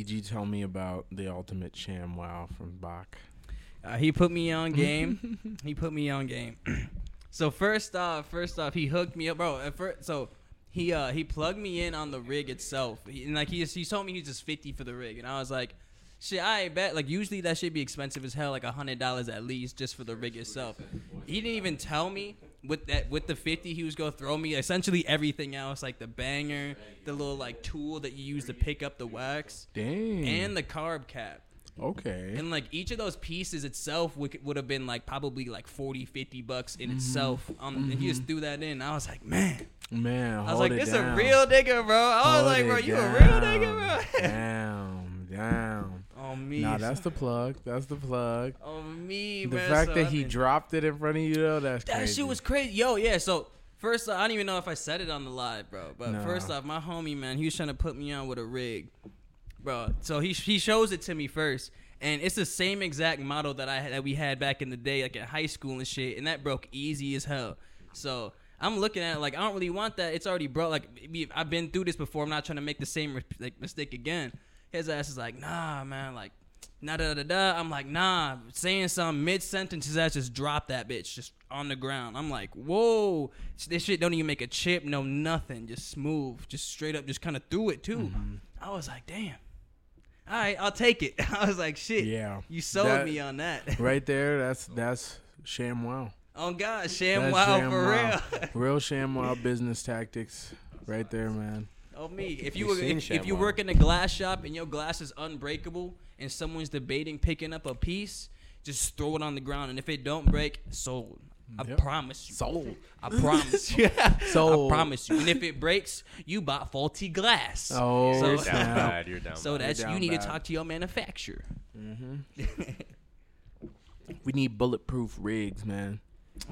EG, tell me about the ultimate sham wow from Bach. Uh, he put me on game. he put me on game. so first off, first off, he hooked me up, bro. At first, so he uh he plugged me in on the rig itself, he, and like he just, he told me he's just fifty for the rig, and I was like, shit, I bet. Like usually that should be expensive as hell, like a hundred dollars at least just for the rig itself. He didn't even tell me with that with the fifty he was gonna throw me essentially everything else, like the banger, the little like tool that you use to pick up the wax, Dang. and the carb cap. okay. And like each of those pieces itself would, would have been like probably like 40, 50 bucks in itself. Um, and he just threw that in. I was like, man. Man, I was like, this down. a real nigga, bro. I was Hold like, bro, you down. a real nigga, bro. Damn, damn. On me. Nah, that's the plug. That's the plug. on me, man. The man. fact So that I've he been- dropped it in front of you, though, that's That crazy. shit was crazy. Yo, yeah. So first, uh, I don't even know if I said it on the live, bro. But Nah. first off, my homie, man, he was trying to put me on with a rig, bro. So he he shows it to me first, and it's the same exact model that I had, that we had back in the day, like in high school and shit, and that broke easy as hell. So. I'm looking at it like I don't really want that. It's already broke. Like I've been through this before. I'm not trying to make the same like mistake again. His ass is like, nah, man. Like, nah, da da da. I'm like, nah. Saying some mid sentence, his ass just dropped that bitch just on the ground. I'm like, whoa. This shit don't even make a chip, no nothing. Just smooth, just straight up, just kind of threw it too. Mm-hmm. I was like, damn. All right, I'll take it. I was like, shit. Yeah. You sold That- me on that. right there. That's that's sham wow. oh God, sham wow for real. Real sham wow business tactics, right there, man. Oh me! If you We've were, if, if you work in a glass shop and your glass is unbreakable and someone's debating picking up a piece, just throw it on the ground and if it don't break, sold. I Yep. promise you. Sold. I promise you. Sold. I promise you. And if it breaks, you bought faulty glass. Oh, So- You're down bad. You're down so bad. that's you down need to talk to your manufacturer. Mm-hmm. We need bulletproof rigs, man.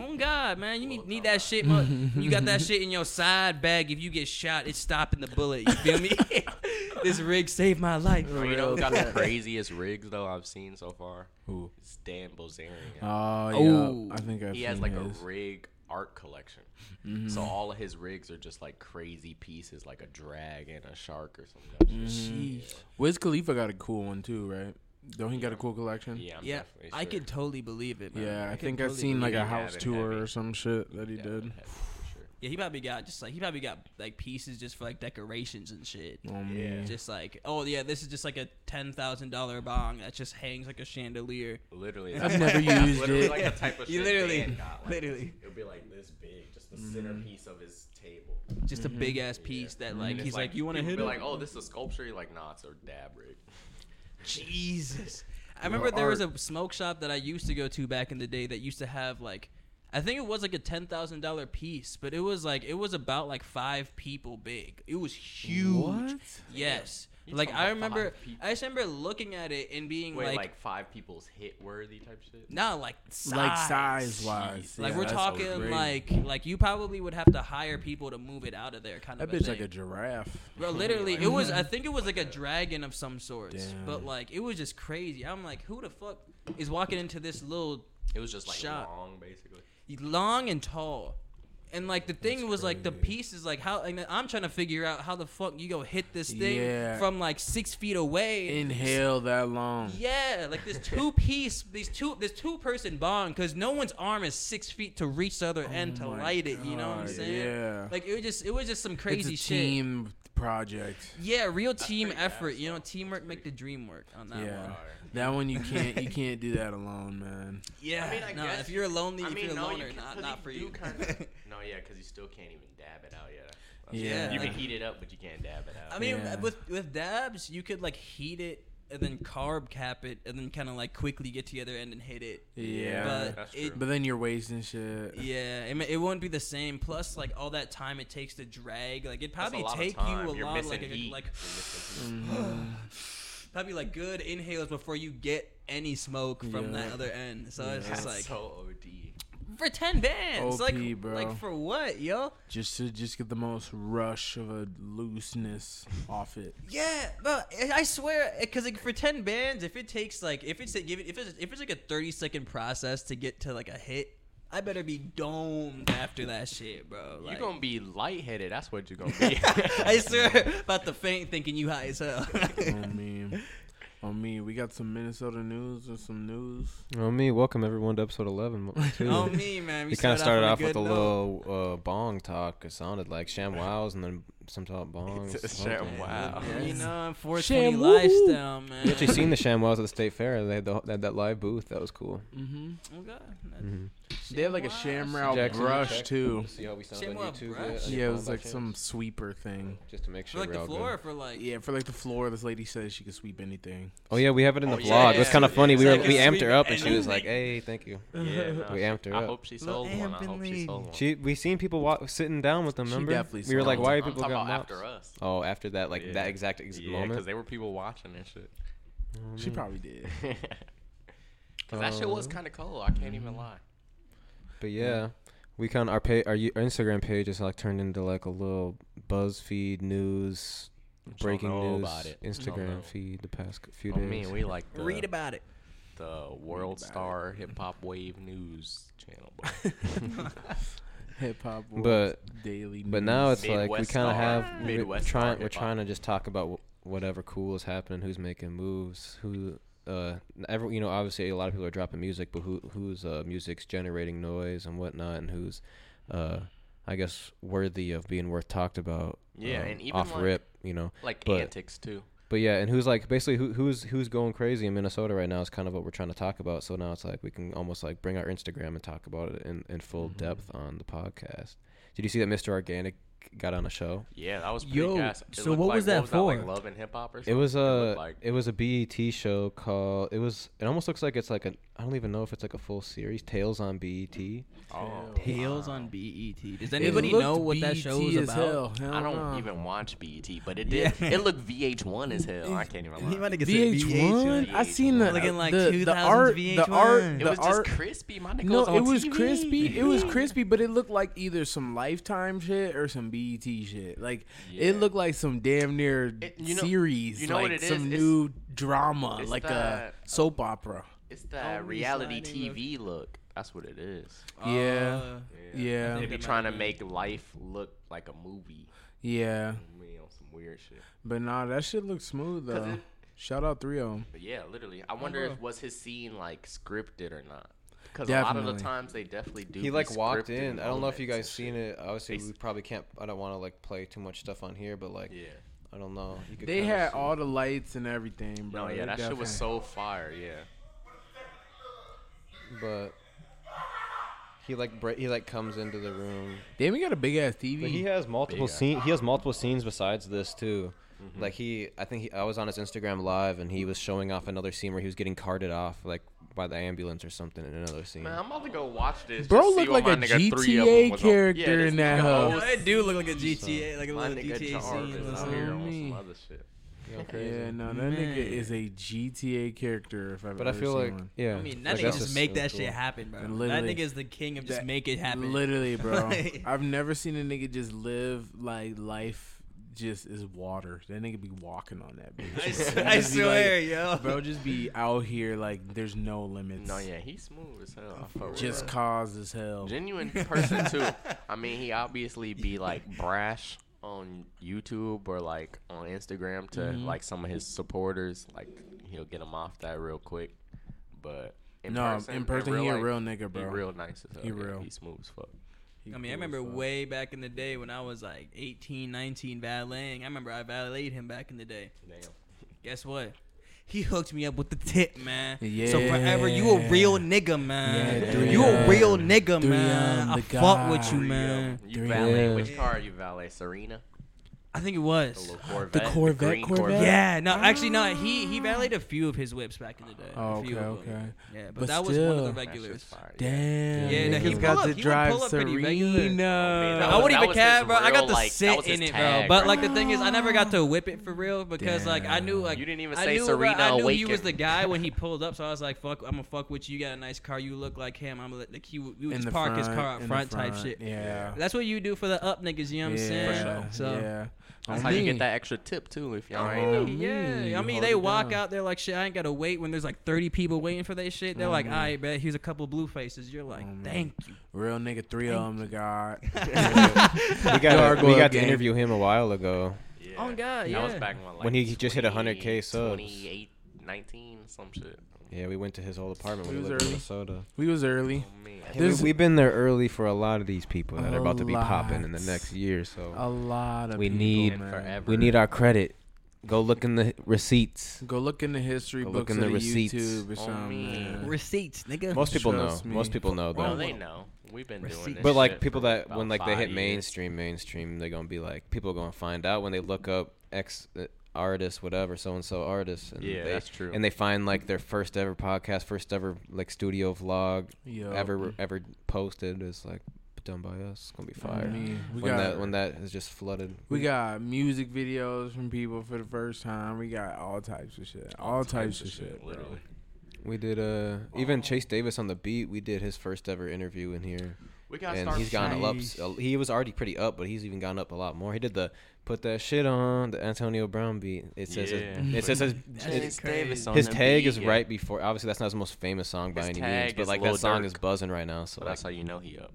Oh God, man, you need need that shit. mo- You got that shit in your side bag. If you get shot, it's stopping the bullet. You feel me? this rig saved my life. Bro, you know got the craziest rigs though I've seen so far? Who? It's Dan Bilzerian. Oh, yeah. I think I've he has like his. a rig art collection. Mm-hmm. So all of his rigs are just like crazy pieces, like a dragon, a shark or something. Mm-hmm. Jeez. Wiz Khalifa got a cool one too, right? Don't he got a cool collection? Yeah, I'm Yeah, definitely I sure. could totally believe it. Man. Yeah, I, could think I've seen like a house tour heavy. or some shit that he Yeah, did. sure. Yeah, he probably got just like he probably got like pieces just for like decorations and shit. Oh man. Just like, oh yeah, this is just like a ten thousand dollar bong that just hangs like a chandelier. Literally, I've never that's used literally it. Like the type of You shit literally- got. Like, literally. it'll be like this big, just the Mm-hmm. centerpiece of his table. Just a big ass piece that like And he's like, you want to hit be it? like, oh, this is a sculpture. You're like, nah, it's a dab rig. Jesus. I remember there was a smoke shop that I used to go to back in the day that used to have like I think it was like a ten thousand dollar piece, but it was like it was about like five people big. It was huge. What? Yes. You Like I remember? I just remember looking at it and being Wait, like, like, five people's hit worthy type shit. No, like size. Like size wise. Like yeah, we're talking crazy. like like you probably would have to hire people to move it out of there kind that of a bitch thing. like a giraffe. Bro, literally, it was. I think it was like a dragon of some sorts, Damn. but like it was just crazy. I'm like, who the fuck is walking into this little It was just like Shot. long, basically. long and tall? And like the thing That's was like the crazy. pieces like how I'm trying to figure out how the fuck you go hit this thing Yeah. from like six feet away. Inhale that long. Yeah, like this two piece, these two, this two person bond, because no one's arm is six feet to reach the other oh end to Oh light it. You know what I'm saying? Yeah. Like it was just, it was just some crazy shit. team project. Yeah, real team effort. You know, teamwork make the dream work on that Yeah. one. That one you can't you can't do that alone, man. Yeah, I mean, I no, guess if you're a lonely, I if mean, you're a no, loner, you can, not 'cause not for you. Kinda, no, yeah, because you still can't even dab it out yet. That's- Yeah. You can heat it up, but you can't dab it out. I mean, Yeah. with with dabs, you could like heat it and then carb cap it and then kind of like quickly get to the other end and hit it. Yeah. but That's it, true. But then you're wasting shit. yeah, it, ma- it won't be the same. Plus, like all that time it takes to drag, like it'd probably take you a You're lot, missing like a, heat. like You're missing. Probably like good inhales before you get any smoke from Yeah. that other end. So it's just like so OD. for ten bands, OP, like bro. like for what, yo? just to just get the most rush of a looseness off it. Yeah, but I I swear, eh, because like for ten bands, if it takes like if it's give it if it's if it's like a thirty second process to get to like a hit, I better be domed after that shit, bro. Like, You're gonna be lightheaded. That's what you're gonna be. I swear about the faint thinking you high as hell. on me we got some Minnesota news and some news. On me, welcome everyone to episode eleven. mo- too. Oh me, man. We, we kind of started off with a little uh, bong talk. It sounded like sham wows and then some talk bongs. It's a sham wow. You know, 420 Sham woo-hoo. lifestyle, man. You actually seen the sham wows at the state fair? They had, the, they had that live booth. That was cool. Mm-hmm. Oh god. hmm They have like a Shamwow. shamrock Jackson, you brush check too. See how we sound on YouTube. brush? yet? Yeah, it was by like chance? some sweeper thing. Just to make For sure like we're the floor, good. for like. Yeah, for like the floor, this lady says she could sweep anything. Oh yeah, we have it in the Oh, vlog. yeah, it was kind of yeah. funny. We were like we amped her sweep up, and she was like, anything. "Hey, thank you." Yeah, We amped her up. I hope she sold one. I hope she sold one. We seen people wa- sitting down with them. She Remember? we were like, "Why are I'm people talking got about mops?" after us. Oh, after that, like Yeah. that exact ex- Yeah, moment. because they were people watching that shit. Oh, She probably did. Because that shit was Uh, kind of cold. I can't even lie. But yeah, we kind of our pay our, our Instagram page is like turned into like a little BuzzFeed news, breaking news about it. Instagram feed the past c- few I days. mean, we like the, Read about it. the World Star Hip Hop Wave News channel. bro. Hip hop, But- daily. but now it's news. like we Midwest kind of Star. have we're Midwest trying we're hip-hop. trying to just talk about whatever cool is happening, who's making moves, who uh every you know obviously a lot of people are dropping music, but who whose uh, music's generating noise and whatnot, and who's uh I guess worthy of being worth talked about. Yeah, um, and even off like- rip, you know. like But- antics too. But yeah, and who's like basically who, who's who's going crazy in Minnesota right now is kind of what we're trying to talk about. So now it's like we can almost like bring our Instagram and talk about it in, in full Mhm. depth on the podcast. Did you see that Mr. Organic got on a show? Yeah, that was pretty Yo, gas. It so looked what like, was that like, for? Love and Hip Hop or something? It was a looked like it was a BET show called it was it almost looks like it's like a I don't even know if it's like a full series Tales on BET. oh, Tales wow. on BET. Does anybody know what that show is about? hell. Hell I don't no. even watch BET, but it Yeah. did. It looked VH1 as hell. I can't even He lie. might have VH1. I seen the Looking like the, 2000s the art. The VH1. art. It the was art. just crispy. My nigga No, was on it was TV. crispy. It was crispy, but it looked like either some Lifetime shit or some BET shit. Like Yeah. it looked like some damn near It- you know- series. you know like what it is? Some It's- new drama, it's like a soap opera. It's that Only reality TV look. That's what it is. Yeah. Uh, Yeah. They think be trying to make life look like a movie. Yeah, Me on some weird shit. but nah, that shit looks smooth though. it- Shout out three of them. But yeah, literally. I wonder if was his scene like scripted or not. Because a lot of Definitely. the times they definitely do. He be like walked scripted in. I don't know if you moments guys and seen shit. it. Obviously, we s- probably can't. I don't want to like play too much stuff on here, but like Yeah. I don't know. You could They kinda had see- all the lights and everything, bro. No, yeah, They that shit was definitely- so fire. Yeah. but he like bre- he like comes into the room. Damn, we got a big ass TV. But he has multiple Big ass. scenes. He has multiple scenes besides this too. Mhm. Like he, I think he, I was on his Instagram live and he was showing off another scene where he was getting carted off like by the ambulance or something in another scene. Man, I'm about to go watch this. Bro just see like a nigga three of GTA them was on. character Yeah, in that nigga hoe. host- It do look like a GTA, like a My little GTA Jarvis scene. out or here something. on Me. some other shit. Crazy. Yeah, no, that Man. nigga is a GTA character. If I've But I feel seen like one. yeah. I mean, like, that nigga just make it that was shit happen, bro. And That nigga is the king of just That- make it happen. Literally, bro. I've never seen a nigga just live like life just is water. That nigga be walking on that bitch. I, s- bro. I Just be like- swear, yo. bro, just be out here like there's no limits. No, yeah, he's smooth as hell. I Just him. cause as hell. genuine person too. I mean, he obviously be like brash on YouTube or like on Instagram to Mhm. like some of his supporters. Like he'll get them off that real quick. But in no, person, in person, real he a real nigga, he bro. real nice as hell. He yeah, real. He smooth as fuck. He I mean, I cool as remember fuck. way back in the day when I was like 18, 19 valeting. I remember I valeted him back in the day. Damn. Guess what? He hooked me up with the tip, man. Yeah. So forever, you a real nigga, man. Yeah, you a real nigga, man. I the fuck with you, Three of man. 'em. You Three valet. of 'em. Which car are you valet? Serena. I think it was. little Corvette. The Corvette, green Corvette? Yeah, no, ah. actually, no. He he valeted a few of his whips back in the day. Oh, a few okay, of them. okay. Yeah, but, But that was one of the still- regulars. fire, Damn. Yeah, no, he niggas pull got up- to he would drive pull up pretty regular. Serena. Oh, that oh, I was- wouldn't even was care, his bro. I got real, to like, that sit was in it, bro. tag, But bro. like the thing is, I never got to whip it for real because like I knew like You didn't even I say knew, Serena I knew he awakened. was the guy when he pulled up, so I was like, "Fuck, I'm gonna fuck with you. You got a nice car. You look like him. I'm gonna like he would- we would In just the park his front, car up in the front, type shit. Yeah. That's what you do for the up niggas. You know what I'm saying? Yeah, So yeah. That's On how you get that extra tip too. If y'all ain't know. yeah, you I mean they walk down. out there like shit. I ain't gotta wait when there's like 30 people waiting for their shit. They're like. "All right, bet here's a couple blue faces." You're like, Oh, man. "Thank you." Real nigga, three of them to God. we got we got to gang. interview him a while ago. Yeah. Oh, God, That was yeah. back when like When he just hit 100K subs. 28, 19, some shit. Yeah, we went to his old apartment We when we was lived in early. Minnesota. We was early. Oh, man. Hey, we, we've been there early for a lot of these people that are about to be popping in the next year. So A lot of We people, need- man. we need our credit. Go look in the receipts. Go look in the history Go books look in of the the receipts. YouTube or Oh, something. man. man. Receipts, nigga. Most people know. Me. Most people know Well, though. they know. We've been doing Receipt. this. But like shit people for that when like they hit five years. mainstream, mainstream, they're gonna be like people are gonna find out when they look up X uh, artist, whatever, so and so artist, and Yeah, they, that's true. and they find like their first ever podcast, first ever like studio vlog Yo. ever ever posted is like done by us. It's gonna be I fire. mean, we when got that when that is just flooded. we got music videos from people for the first time. We got all types of shit. All, types, of shit, bro. literally. We did uh even Chase Davis on the beat. We did his first ever interview in here, We got and he's gone up. Uh, He was already pretty up, but he's even gone up a lot more. He did the put that shit on the Antonio Brown beat. It says his- Yeah. it says his, That's it- Chase crazy. Davis on his tag beat, is yeah. right before. Obviously, that's not his most famous song by His any means, but like Lil that song Durk. is buzzing right now. So So like, that's how you know he up.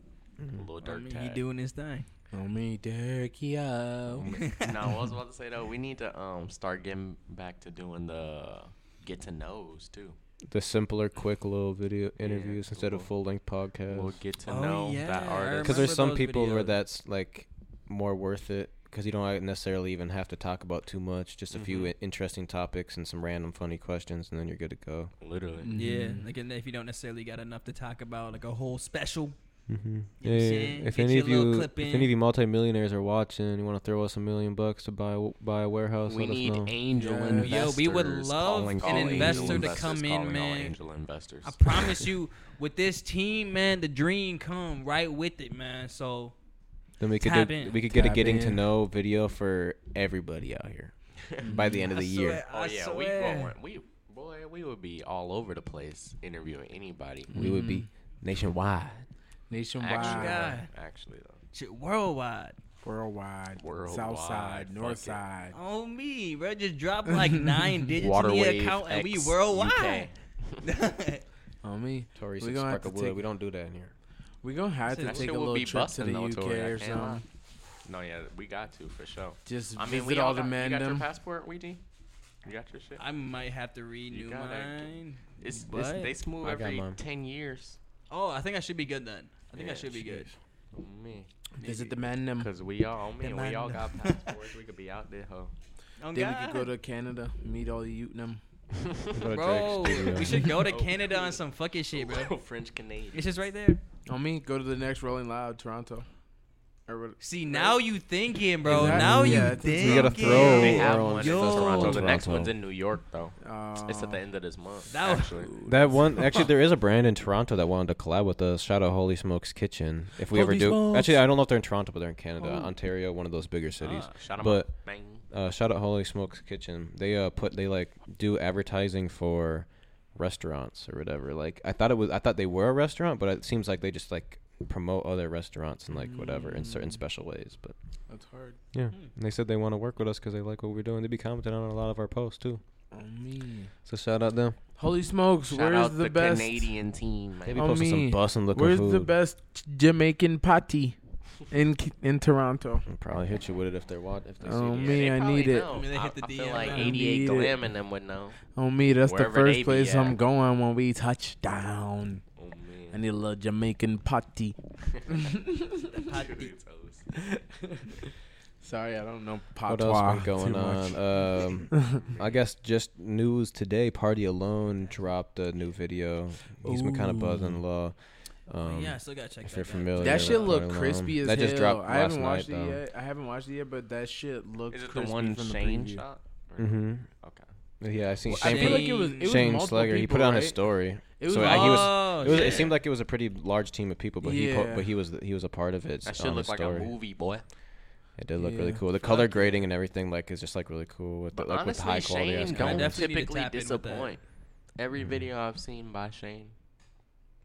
Little I Dirk tag. he doing his thing. On me, Derek, yo. no, I was about to say though, we need to um start getting back to doing the get to knows too. the simpler, quick little video Yeah, interviews instead of we'll- full length podcasts. We'll get to Oh, know yeah, that artist. Because there's some those people where that's like more worth it because you don't necessarily even have to talk about too much. Just a few Mhm. i- interesting topics and some random funny questions, and then you're good to go. Literally. Yeah, Mhm. like and if you don't necessarily got enough to talk about, like a whole special. Mm-hmm. You know Yeah, yeah, if Get any of you, if any of you multimillionaires are watching, you want to throw us a million bucks to buy a- buy a warehouse, We let need us know. angel Yeah. investors. Yo, we would love calling an investor to come in, man. Angel investors. I promise you, with this team, man, the dream come right with it, man. So Then we could Tap do, in. we could get a Tap getting to in. know video for everybody out here by the end of the year. Oh yeah, we swear. going, we boy, we would be all over the place interviewing anybody. We would be mm-hmm. nationwide. Nationwide, Actually, God. though. actually though. shit worldwide. worldwide, Worldwide, south side, fuck north it. side. On me, bro. Just drop like nine digits in the Waterwave account and we X worldwide. On oh, me. Tory We said gonna have spark to wood. take- We don't do that in here. We gonna have to That take a little be trip to the though, UK or can't something. No, yeah, we got to for sure. Just I mean, visit we all all the got, you got your passport, Weezy? You got your shit? I might have to renew gotta- mine. It's, it's but- they smooth I got every mine. ten years. Oh, I think I should be good then. I think I should be good. Me, Visit the mandem. because we all, oh, man, we all got passports. we could be out there, ho. Oh, Then we could go to Canada, meet all the Utenham. Go to Bro, we should go to Oh, Canada on some fucking shit, bro. French Canadian. It's just right there. On me, go to the next Rolling Loud, Toronto. Or what- See, now you thinking, bro. Exactly. Now Yeah, you it's- thinking. We gotta throw They our have own one in Yo. Toronto. The next Toronto. one's in New York, though. Uh, It's at the end of this month. That was- actually. That one actually, there is a brand in Toronto that wanted to collab with us. Shout out Holy Smokes Kitchen. If we ever Holy do, Smokes. actually, I don't know if they're in Toronto, but they're in Canada, Oh. Ontario, one of those bigger cities. Ah, shout 'em But- out. Bang. Uh, shout out Holy Smokes Kitchen. They uh put they like do advertising for restaurants or whatever. Like I thought it was, I thought they were a restaurant, but it seems like they just like promote other restaurants and like whatever in certain Mm. special ways. But That's hard. yeah, Hmm. and they said they want to work with us because they like what we're doing. They be commenting on a lot of our posts too. On me. So shout out them. Holy smokes, Shout where's out the, the, best? Canadian team, They be man. Oh, posting me. some bussin' looking Where's food. the best Jamaican patty in in Toronto? I'll probably hit you with it if they're watching. If they Oh, see me, this. they I probably need it. know. I mean, they hit the I feel like 88 Need it. And them would know. On me, that's the Wherever they first be place I'm going when we touch down. Oh man. I need a little Jamaican patty. Patty. Sorry, I don't know What else been going on? Um, I guess just news today. Party Alone dropped a new video. He's been kind of buzzing a law. Um, yeah, I still gotta check if that. you're out. familiar, that shit look crispy Alone. as that just hell. dropped I haven't watched night, it though. yet. I haven't watched it yet, but that shit looks Is it the crispy one from the Shane preview. shot? Or- Mm-hmm. Okay. Yeah, I seen Well, I feel like it was it was Shane multiple Slugger. he put it on his story. It was so I- he was. Oh, It, was, it seemed like it was a pretty large team of people, but he but he was he was a part of it. That on shit his looked like a movie, boy. It did look really cool. The color grading and everything like is just like really cool with the, But like with high quality Shane I don't cameras. definitely need to typically tap in with that. disappoint. Every Mhm. video I've seen by Shane,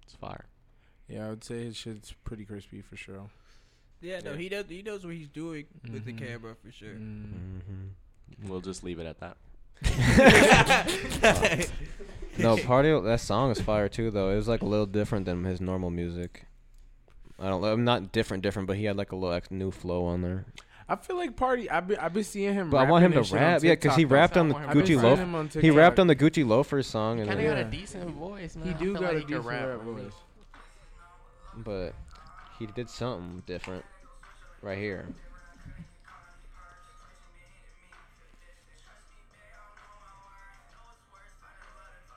it's fire. Yeah, I would say his shit's pretty crispy for sure. Yeah, no, Yeah. he does. He knows what he's doing with the Mhm. camera for sure. Mm. Mhm. We'll just leave it at that. No, party. That song is fire too, though. It was like a little different than his normal music. I don't. I'm not different, different, but he had like a little ex- new flow on there. I feel like Party. I've been I've been seeing him. But I want him to and shit on rap, yeah, because he rapped on the I've I've been Gucci seeing Loaf. him on He TikTok. rapped on the Gucci Loafers song, and Kind of then, got a Yeah. decent voice, man. He I do feel got like a he can decent rap, rap voice. But he did something different right here.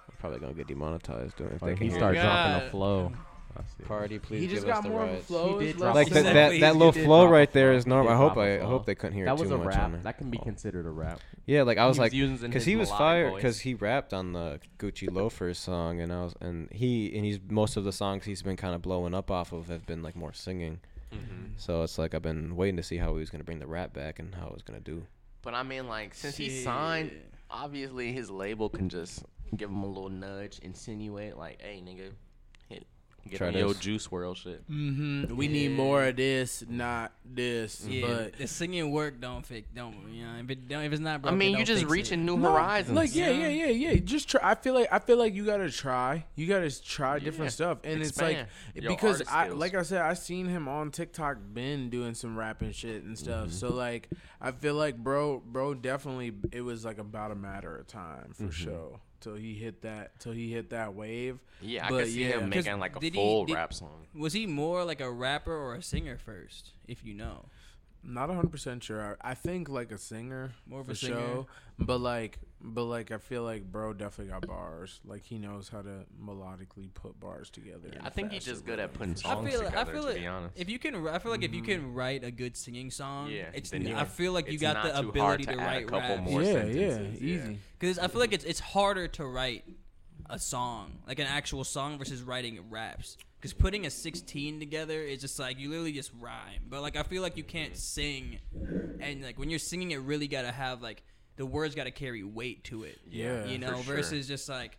I'm probably gonna get demonetized doing if they Like can he hear started dropping God. a flow. I see. Party, please He just give us got the more of a flow. He did drop Like that, that, that little drop flow a right there flow. is He normal. I hope drop a I, I flow. hope they couldn't hear That it was too a much rap. on there. That can be considered a rap. Yeah, like I was He was like, using because his he was melodic fired voice. because he rapped on the Gucci Loafers song, and I was and he and he's most of the songs he's been kind of blowing up off of have been like more singing. Mhm. So it's like I've been waiting to see how he was gonna bring the rap back and how it was gonna do. But I mean, like, since he signed, Shit. obviously his label can just give him a little nudge, insinuate, like, "Hey, nigga, hit, get Try on your this. Juice WRLD shit." Mm-hmm. We need more of this, not this. Yeah, But the singing work don't fix. Don't you know? If it don't, if it's not I mean, don't you just reaching it. new No, horizons. Like yeah, yeah, Yeah. yeah, yeah. Just try. I feel like I feel like you gotta try. You gotta try different Yeah. stuff, and Expand it's your like because I skills. like I said I seen him on TikTok been doing some rapping shit and stuff. Mm-hmm. So like I feel like bro, bro, definitely it was like about a matter of time Mm-hmm. for sure till he hit that till he hit that wave. yeah, I but could see yeah. him 'Cause making like a did he- full did- rap song. Was he more like a rapper or a singer first? If you know, Not hundred percent sure. I I think like a singer, More of a show. But like, but like, I feel like bro definitely got bars. Like he knows how to melodically put bars together. in I think he's just good at putting for I songs feel. I together, feel to like be honest. if you can, I feel like if you can mm-hmm. write a good singing song, Yeah, it's. then n- you- I feel like you it's got the ability to to, a write couple raps. more yeah, yeah, sentences, yeah. easy. Because I feel like it's it's harder to write a song, like an actual song, versus writing raps. Because putting a 16 together is just like you literally just rhyme. But like I feel like you can't mm-hmm. sing, and like when you're singing, it really gotta have like the words gotta carry weight to it. Yeah, you know, sure. versus just like.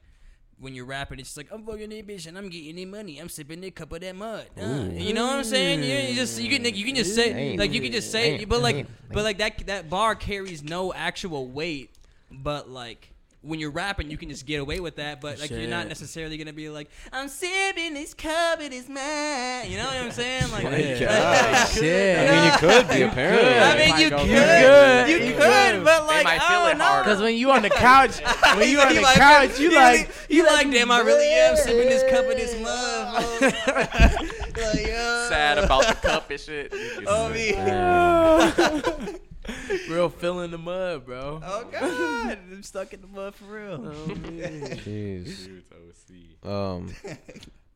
When you're rapping, it's just like I'm fucking that bitch and I'm getting that money. I'm sipping that cup of that mud. Uh, you know what I'm saying? You, you just you can you can just say like you can just say, but like but like that that bar carries no actual weight. But like when you're rapping, you can just get away with that. But like you're not necessarily gonna be like I'm sipping this cup, it is mine. You know what I'm saying? Like, Yeah. Shit. I mean, you could be apparently. I mean, you Might go could, good. you You could, good. but like I feel don't know. Because when you on the couch, when you on the like- couch, you like you like, damn, I really am sipping this cup of this mud. like, uh, Sad about the cup and shit. Oh me. real filling the mud, bro. Oh god, I'm stuck in the mud for real. Jeez. Um,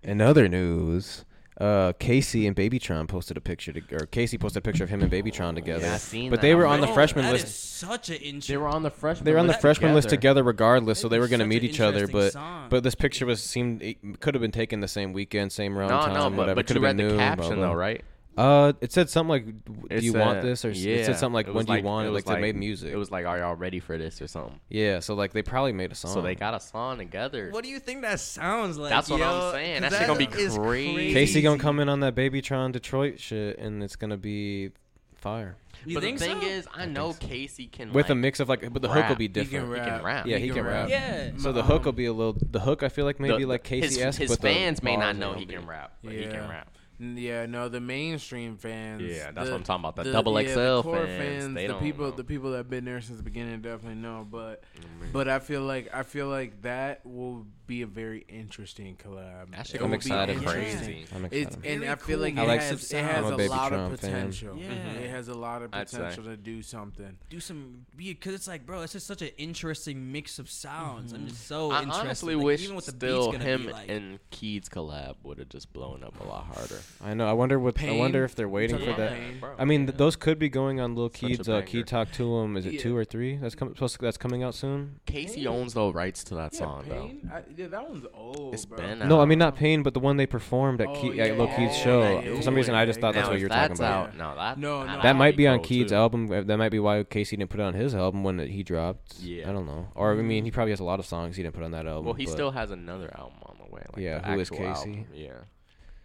in other news, uh, Casey and Babytron posted a picture, to, or Casey posted a picture of him and Babytron together. Yeah, I seen but that. they were on the like, freshman that list. is such an intro. They were on the freshman. They were on the list freshman list together. together regardless, so That'd they were going to such meet an each other. interesting But song. but this picture was seemed it could have been taken the same weekend, same round No, time, no, but, whatever. but could you have read been the noon, blah, caption blah. though, right? Uh, it said something like, "Do It you want said- this?" Or s- yeah, it said something like, it "When was do you want it?" was Like, they made music. It was like, "Are y'all ready for this?" or something. yeah, so like they probably made a song. So they got a song together. What do you think that sounds like? That's what I'm yo? saying. 'Cause That shit gonna be is crazy. Casey gonna come in on that Babytron Detroit shit, and it's gonna be fire You but think the thing so? is, I know Casey can with a mix of like, but the hook will rap. be He can different. rap. He can rap. Yeah, he can rap. Yeah. So the hook will be a little. The hook I feel like maybe The- like his, Casey esque, his but the fans may not know he can rap, but he can Yeah. rap. Yeah, no, the mainstream fans. Yeah, that's the- what I'm talking about. The the- double yeah, XL the core fans, they the people, know. the people that have been there since the beginning definitely know. But, Mm-hmm. but I feel like I feel like that will be a very interesting collab. That shit It gonna will be be excited for it. interesting. crazy. I'm It's excited. and Very I feel like it I has some it has a a lot Tron of fan. potential. Yeah. It has a lot of potential to do something. do some because it's like, bro, it's just such an interesting mix of sounds. I'm just so I interested. honestly like, wish even what the still beat's gonna him be like. and Keeds collab would have just blown up a lot harder. I know. I wonder what. I wonder if they're waiting Talking for that. Pain? I mean, th- those could be going on Lil Such. Uh. Key Talk to him. Is it Yeah. two or three? That's coming. That's coming out soon. Casey owns the rights to that song Pain? I, yeah, that one's old. It's bro. been No, I mean not Pain, but the one they performed at, Oh, Key, yeah, at Lil yeah, Keith's yeah, show. For some reason, I just thought now that's what you're talking that's about. out, no, that No, no. That might be on Keith's too. album. Uh, That might be why Casey didn't put it on his album when he dropped. Yeah. I don't know. Or I mean, he probably has a lot of songs he didn't put on that album. Well, he but- still has another album on the way. Like Yeah, the who is Casey? album. Yeah,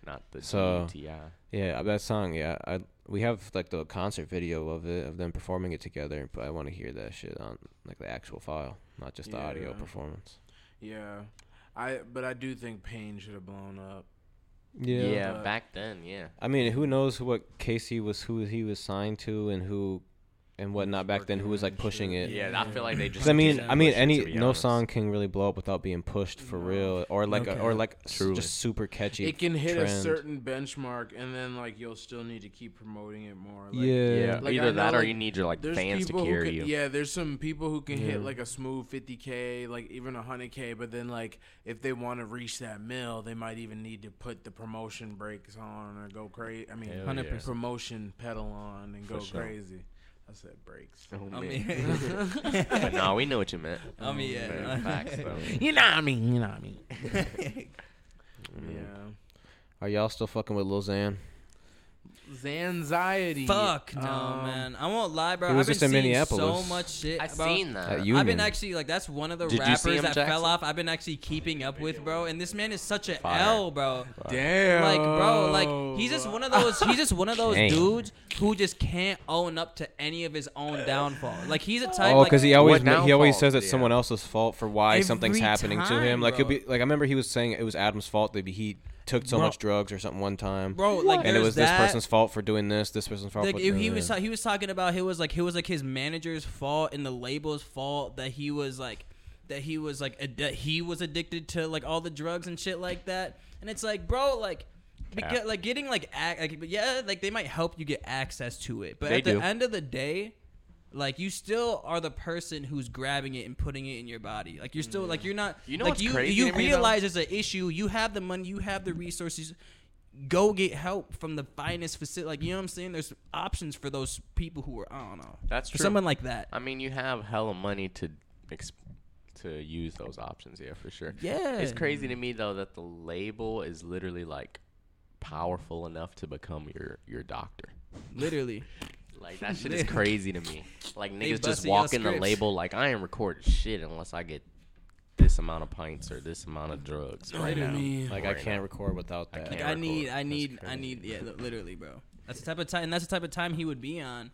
not the So- Ti. Yeah, that song. Yeah, I we have like the concert video of it of them performing it together, but I want to hear that shit on like the actual file, not just the audio performance. Yeah, I but I do think Pain should have blown up. Yeah, Yeah. But- back then, yeah. I mean, who knows what Casey was, who he was signed to, and who, and whatnot back then, who was like pushing it. Yeah, I feel like they just. Because I mean, I mean, any no song can really blow up without being pushed for No. real, or like a, or like s- Truly. just super catchy. It can hit a trend. certain benchmark, and then like you'll still need to keep promoting it more. Like, yeah. Yeah, Like, I either know, that or like, you need your like There's fans to people who carry can, you. yeah. There's some people who can hit like a smooth 50k, like even 100k. But then like if they want to reach that mill, they might even need to put the promotion brakes on or go crazy. I mean, 100%. yeah. promotion pedal on and For go sure. crazy. I said brakes. Oh, I man. mean, but no, we know what you meant. I mean, yeah. Man, facts, though. You know what I mean? You know what I mean? Mm. Yeah. Are y'all still fucking with Lil Xan? Zanxiety. Fuck no, Um, man. I won't lie, bro. He was I've been just in seeing Minneapolis. so much shit. I bro. seen that. At I've Union. been actually like that's one of the Did you rappers him, that Jackson? fell off. I've been actually keeping up with, bro. And this man is such a Fire. L, bro. Damn. Like, bro, like he's just one of those. He's just one of those Damn. dudes who just can't own up to any of his own downfall. Like he's a type. Oh, like, because he always What ma- he always downfall? says it's Yeah. someone else's fault for why something's Every happening to him. Like he'll bro. be like I remember he was saying it was Adam's fault that he took so Bro. much drugs or something one time. bro, like and it was that. this person's fault for doing this, this person's fault like for if doing he was that. he was talking about it was like it was like his manager's fault and the label's fault that he was like that he was like ad- that he was addicted to like all the drugs and shit like that and it's like bro like because like getting like ac- like but yeah like they might help you get access to it but They at the do. end of the day like you still are the person who's grabbing it and putting it in your body like you're still like you're not You know like what's you crazy you realize there's an issue you have the money you have the resources go get help from the finest facility. Like you know what I'm saying? There's options for those people who are I don't know. That's for true. someone like that. I mean, you have hella money to exp- to use those options. Yeah, for sure. Yeah, It's crazy to me though that the label is literally like powerful enough to become your your doctor. Literally, Like that shit is crazy to me. Like niggas just busting your walk in the label like I ain't recording shit unless I get this amount of pints or this amount of drugs right I now. mean, like I can't now. record without I that. like I need. I need, I need. Yeah, literally, bro. That's the type of time. And that's the type of time he would be on.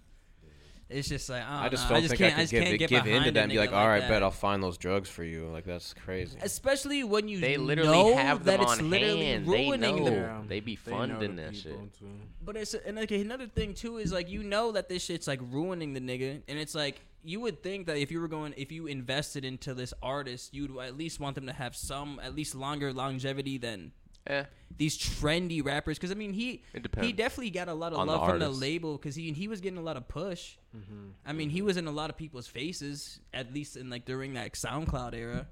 It's just like I, don't I just know. don't I just think can't. I I could give, can't get give into a that and be like, all right, that. bet I'll find those drugs for you. Like that's crazy. Especially when you They literally know have that them it's on literally hand. They ruining know. the Yeah. They be funding the that shit. too. But it's and like another thing too is like you know that this shit's like ruining the nigga, and it's like you would think that if you were going, if you invested into this artist, you'd at least want them to have some at least longer longevity than Eh, these trendy rappers. Because I mean, he he definitely got a lot of on the love from the artist. label because he he was getting a lot of push. Mm-hmm. I mean, he was in a lot of people's faces at least in like during that SoundCloud era.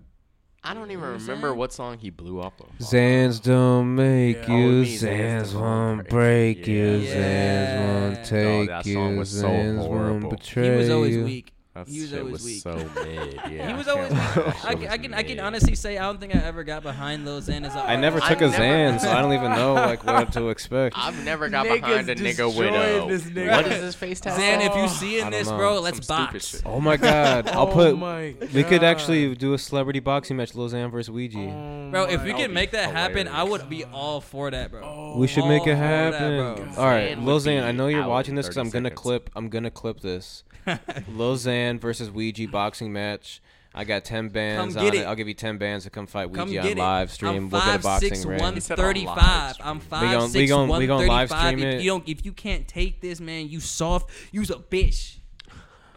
I don't even I'm remember saying? what song he blew up of. Zans don't make Yeah. you, Oh, me, Zans Zans don't won't break. break you, Yeah. Zans won't Oh, take that you, song was so Zans won't horrible. betray he was always you. weak. That He was shit always was weak. so mid. Yeah, he was always. can't lie, I, can- I can I can honestly say I don't think I ever got behind those Xan as a I never took a I've never- Zan, so I don't even know like what to expect. I've never got Niggas behind a nigga widow. destroyed a. this nigga. What is his face tattoo? Xan, if you Oh, see in this, know. bro, let's stupid box. shit. Oh my god, I'll Oh put. my We could actually do a celebrity boxing match, Lil Xan versus Ouija. Oh Bro, if we That can make be that happen, I would be all for that, bro. Oh, We should make it for that, happen. All right, Zan Lil would Xan, I know you're watching this because I'm gonna clip. I'm gonna clip this. Lil Xan versus Ouija boxing match. I got ten bands Come on it. it. I'll give you ten bands to come fight Ouija get on live stream. I'm we'll get a boxing six, ring. one He said on live thirty-five. stream. I'm We five, gon- we six, gon- one we gon' live stream If it. you don't, if you can't take this, man, you soft. You's a bitch.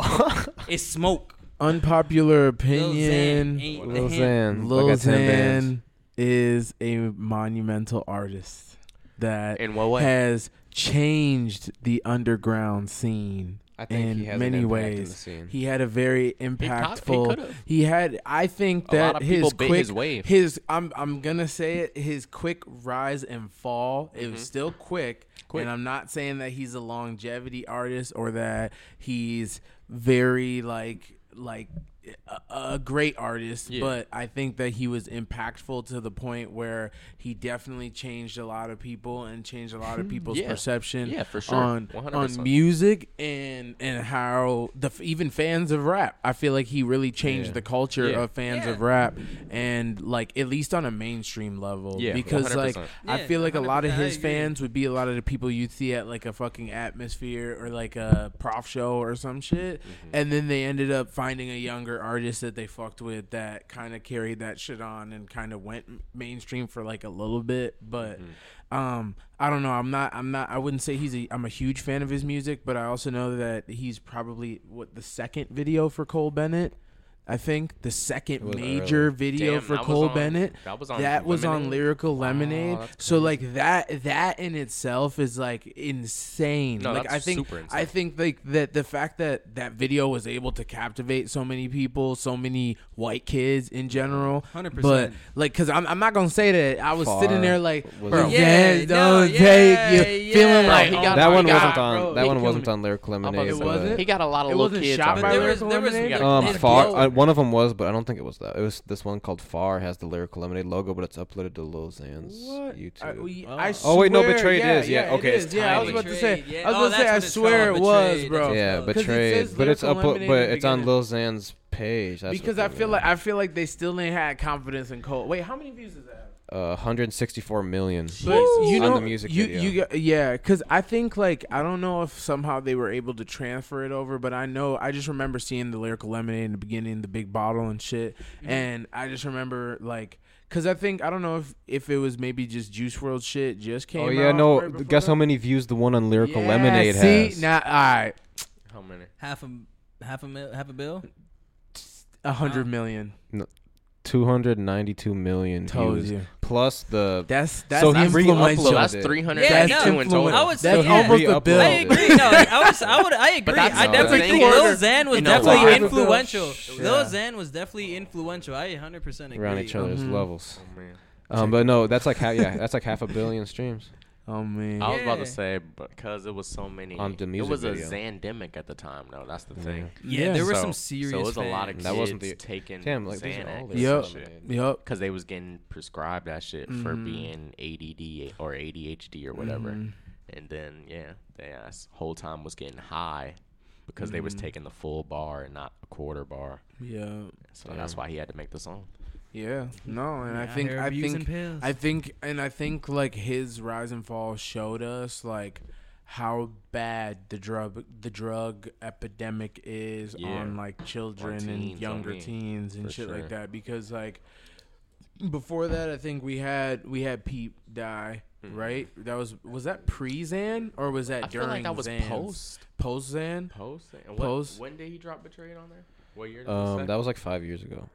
it's smoke. Unpopular opinion. Xan ain't Lil. Xan. Lil got 10 bands. Xan is a monumental artist that In what way? has changed the underground scene I think in he has an many in the ways. scene. He had a very impactful. could've. He had. I think A lot that of his bit quick, his wave. his. I'm. I'm gonna say it. His quick rise and fall. It Mm-hmm. was still quick, Quick. And I'm not saying that he's a longevity artist or that he's very like like a, a great artist. Yeah. But I think that he was impactful to the point where he definitely changed a lot of people and changed a lot of people's Yeah. perception Yeah, for sure. on 100%. on music and and how the even fans of rap. I feel like he really changed Yeah. the culture Yeah. of fans Yeah. of rap and like at least on a mainstream level. Yeah, because like 100%. I Yeah, feel like a lot of his fans would be a lot of the people you'd see at like a fucking atmosphere or like a prof show or some shit, Mm-hmm. and then they ended up finding a younger other artists that they fucked with that kind of carried that shit on and kind of went mainstream for like a little bit, but um I don't know. I'm not I'm not I wouldn't say he's a I'm a huge fan of his music, but I also know that he's probably what the second video for Cole Bennett. I think the second major early. video Damn, for Cole on- Bennett. that was on that was on Lyrical Lemonade. that's So like that that in itself is like insane. No, like that's I think super I think like that the fact that that video was able to captivate so many people, so many white kids in general. 100%. But like, cause I'm I'm not gonna say that I was sitting there like, bro, it? yeah, Yeah, don't no, take yeah, you yeah. feeling No, like he oh got- that one wasn't God, on. bro, that one wasn't me. on Lyrical Lemonade. It wasn't? He got a lot of It little kids shot on by there. there was, there was, Um, Far. Flow- one of them was, but I don't think it was that. It was this one called Far has the Lyrical Lemonade logo, but it's uploaded to Lil Xan's What? YouTube. I, we- Oh. I Oh, wait, no, swear- Betrayed yeah, is, yeah, it okay, it's is. Yeah, I was about to say. Yeah. I was Oh, about to say. I swear it was, bro. yeah, called. 'Cause it betrayed, but it's Lyrical up, but it's on. Lil Xan's page. That's because I feel mean. like I feel like they still ain't had confidence in Cole. Wait, how many views is that? Uh, 164 million. But you on know, the music you, video. you yeah, because I think like I don't know if somehow they were able to transfer it over, but I know I just remember seeing the lyrical lemonade in the beginning, the big bottle and shit, Mm-hmm. and I just remember like. Cause I think I don't know if, if it was maybe just Juice WRLD shit just came. Oh yeah, out no. right before Guess how many views the one on Lyrical Yeah, Lemonade see, has? now all right, How many? half a half a mil, half a bill. a hundred Wow. million. 292 million Told views. you. Plus the That's that's So he influential. re-uploaded So that's it. 392 Yeah, in no, total. I would say That's yeah. almost a Re-uploaded bill. I agree. No, I was, I would, I agree. that's I not definitely the think thing. Lil Xan was You know definitely why? influential. Yeah. Lil Xan was definitely influential. I 100 percent agree. around each other's Mhm. levels. Oh, man. Um, but no, that's like half. Yeah, that's like half a billion streams. Oh man. I was about to say because it was so many. On the it music was a video. Zandemic at the time, though. That's the thing. Yeah, Yeah. there were so, some serious. So it was a lot of kids That wasn't the- taking Damn, like these are all Xanax Lyrical Yup. and shit. Yep. Because they was getting prescribed that shit for Mhm. being ADD or ADHD or whatever. Mhm. And then yeah, they ass whole time was getting high because they was Mhm. taking the full bar and not a quarter bar. Yeah. So that's why he had to make the song. Yeah. No, and I think I think pills. I think and I think like his rise and fall showed us like how bad the drug the drug epidemic is Yeah. on like children teens, and on younger me, teens and shit sure. like that because like before that I think we had we had Peep die Mhm. right that was was that pre Zan or was that I feel during like that was Xan's? post. post Zan Post. And what, Post. When did he drop Betrayed on there? What year? Um, that was like five years ago.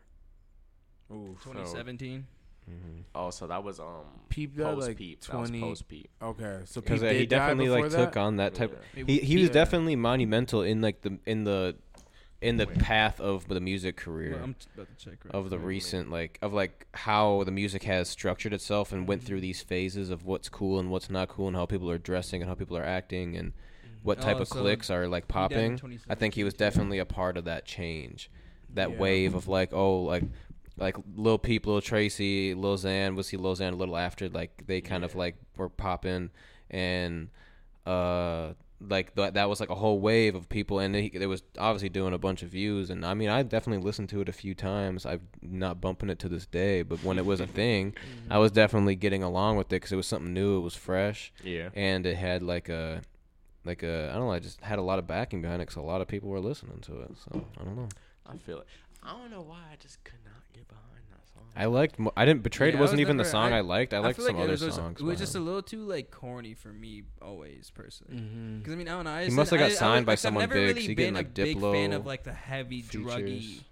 Ooh, 2017. Mm-hmm. Oh, so that was um Peep died post like peep. That 20 was post peep. okay so Because uh, he definitely like before took on that type. Yeah. He he was Yeah. definitely monumental in like the in the in the Wait. path of the music career. I'm about to check. Right of the Wait, wait. recent like of like how the music has structured itself and went Mm-hmm. through these phases of what's cool and what's not cool and how people are dressing and how people are acting and what type Oh, of so clicks are like popping. I think he was 2017 too. definitely a part of that change, that Yeah. wave of like oh like like Lil Peep, Lil Tracy, Lil Xan. Was he Lil Xan a little after like they kind of like were popping. And uh like that that was like a whole wave of people. And he, it was obviously doing a bunch of views. And I mean I definitely listened to it a few times. I'm not bumping it to this day. But when it was a thing I was definitely getting along with it because it was something new. It was fresh. Yeah. and it had like a like a I don't know I just had a lot of backing behind it because a lot of people were listening to it. So I don't know. I feel it. I don't know why I just could not get behind that song. I liked mo- I didn't betrayed Yeah, I wasn't was even the never- song I, I- liked I liked feel some like it other was just- songs It was by just a him. little too like corny for me always personally. Mhm. Because I mean I don't know. I He just must have got I- I signed was- by like, someone I've never big, really so he been getting, a like, big fan Diplo of like the heavy features. druggy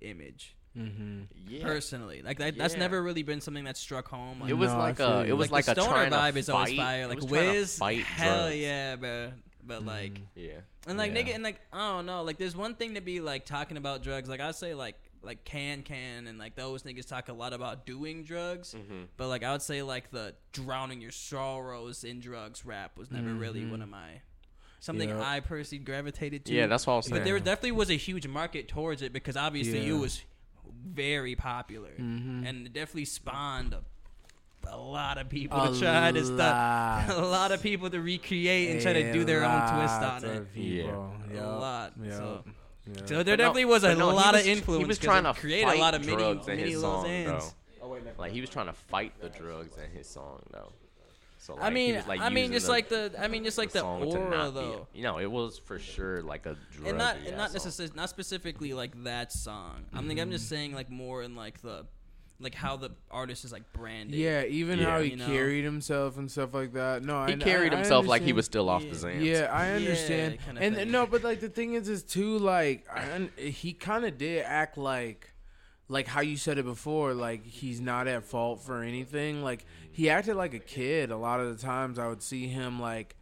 image Mhm. yeah. personally. Like that, that's Yeah. never really been something that struck home. Like, It was No, I like feel a. you. It was like, like, the a stoner trying vibe to is always fight- fire. it Like was trying to Wiz, fight hell drugs. yeah, bro. But like, Mhm. Yeah. and like Yeah. nigga, and like I don't know. Like there's one thing to be like talking about drugs. Like I say like like can can and like those niggas talk a lot about doing drugs. Mm-hmm. But like I would say like the drowning your sorrows in drugs rap was never really Mhm. one of my something Yeah. I personally gravitated to. Yeah, that's what I was saying. But there definitely was a huge market towards it because obviously Yeah. it was very popular Mhm. and it definitely spawned a, a lot of people A to try to lot. stuff. A lot of people to recreate and try to do their own twist on it. of people. A Yup. lot. Yup. So, Yup. so there But no- definitely was a but no, he lot was of influence. He was 'cause trying it to create fight a lot of mini, drugs in mini his song, Xans. though. Like he was trying to fight the drugs in his song, though. So like, I he mean, was, like, I mean, using just the- like the, I mean, just like the song to aura not be- though. you know, it was for sure like a drug. and not and not necessarily not specifically like that song. I'm think I'm just Mm-hmm. saying like more in like the like how the artist is like branded. Yeah, even Yeah. how he You know? carried himself and stuff like that. No, He I, carried I, I himself like he was still off Yeah. the Xans. Yeah, I Yeah, understand. kinda and thing. no, but like the thing is, is too like I, un- he kind of did act like, like how you said it before, like he's not at fault for anything. Like he acted like a kid a lot of the times. I would see him like.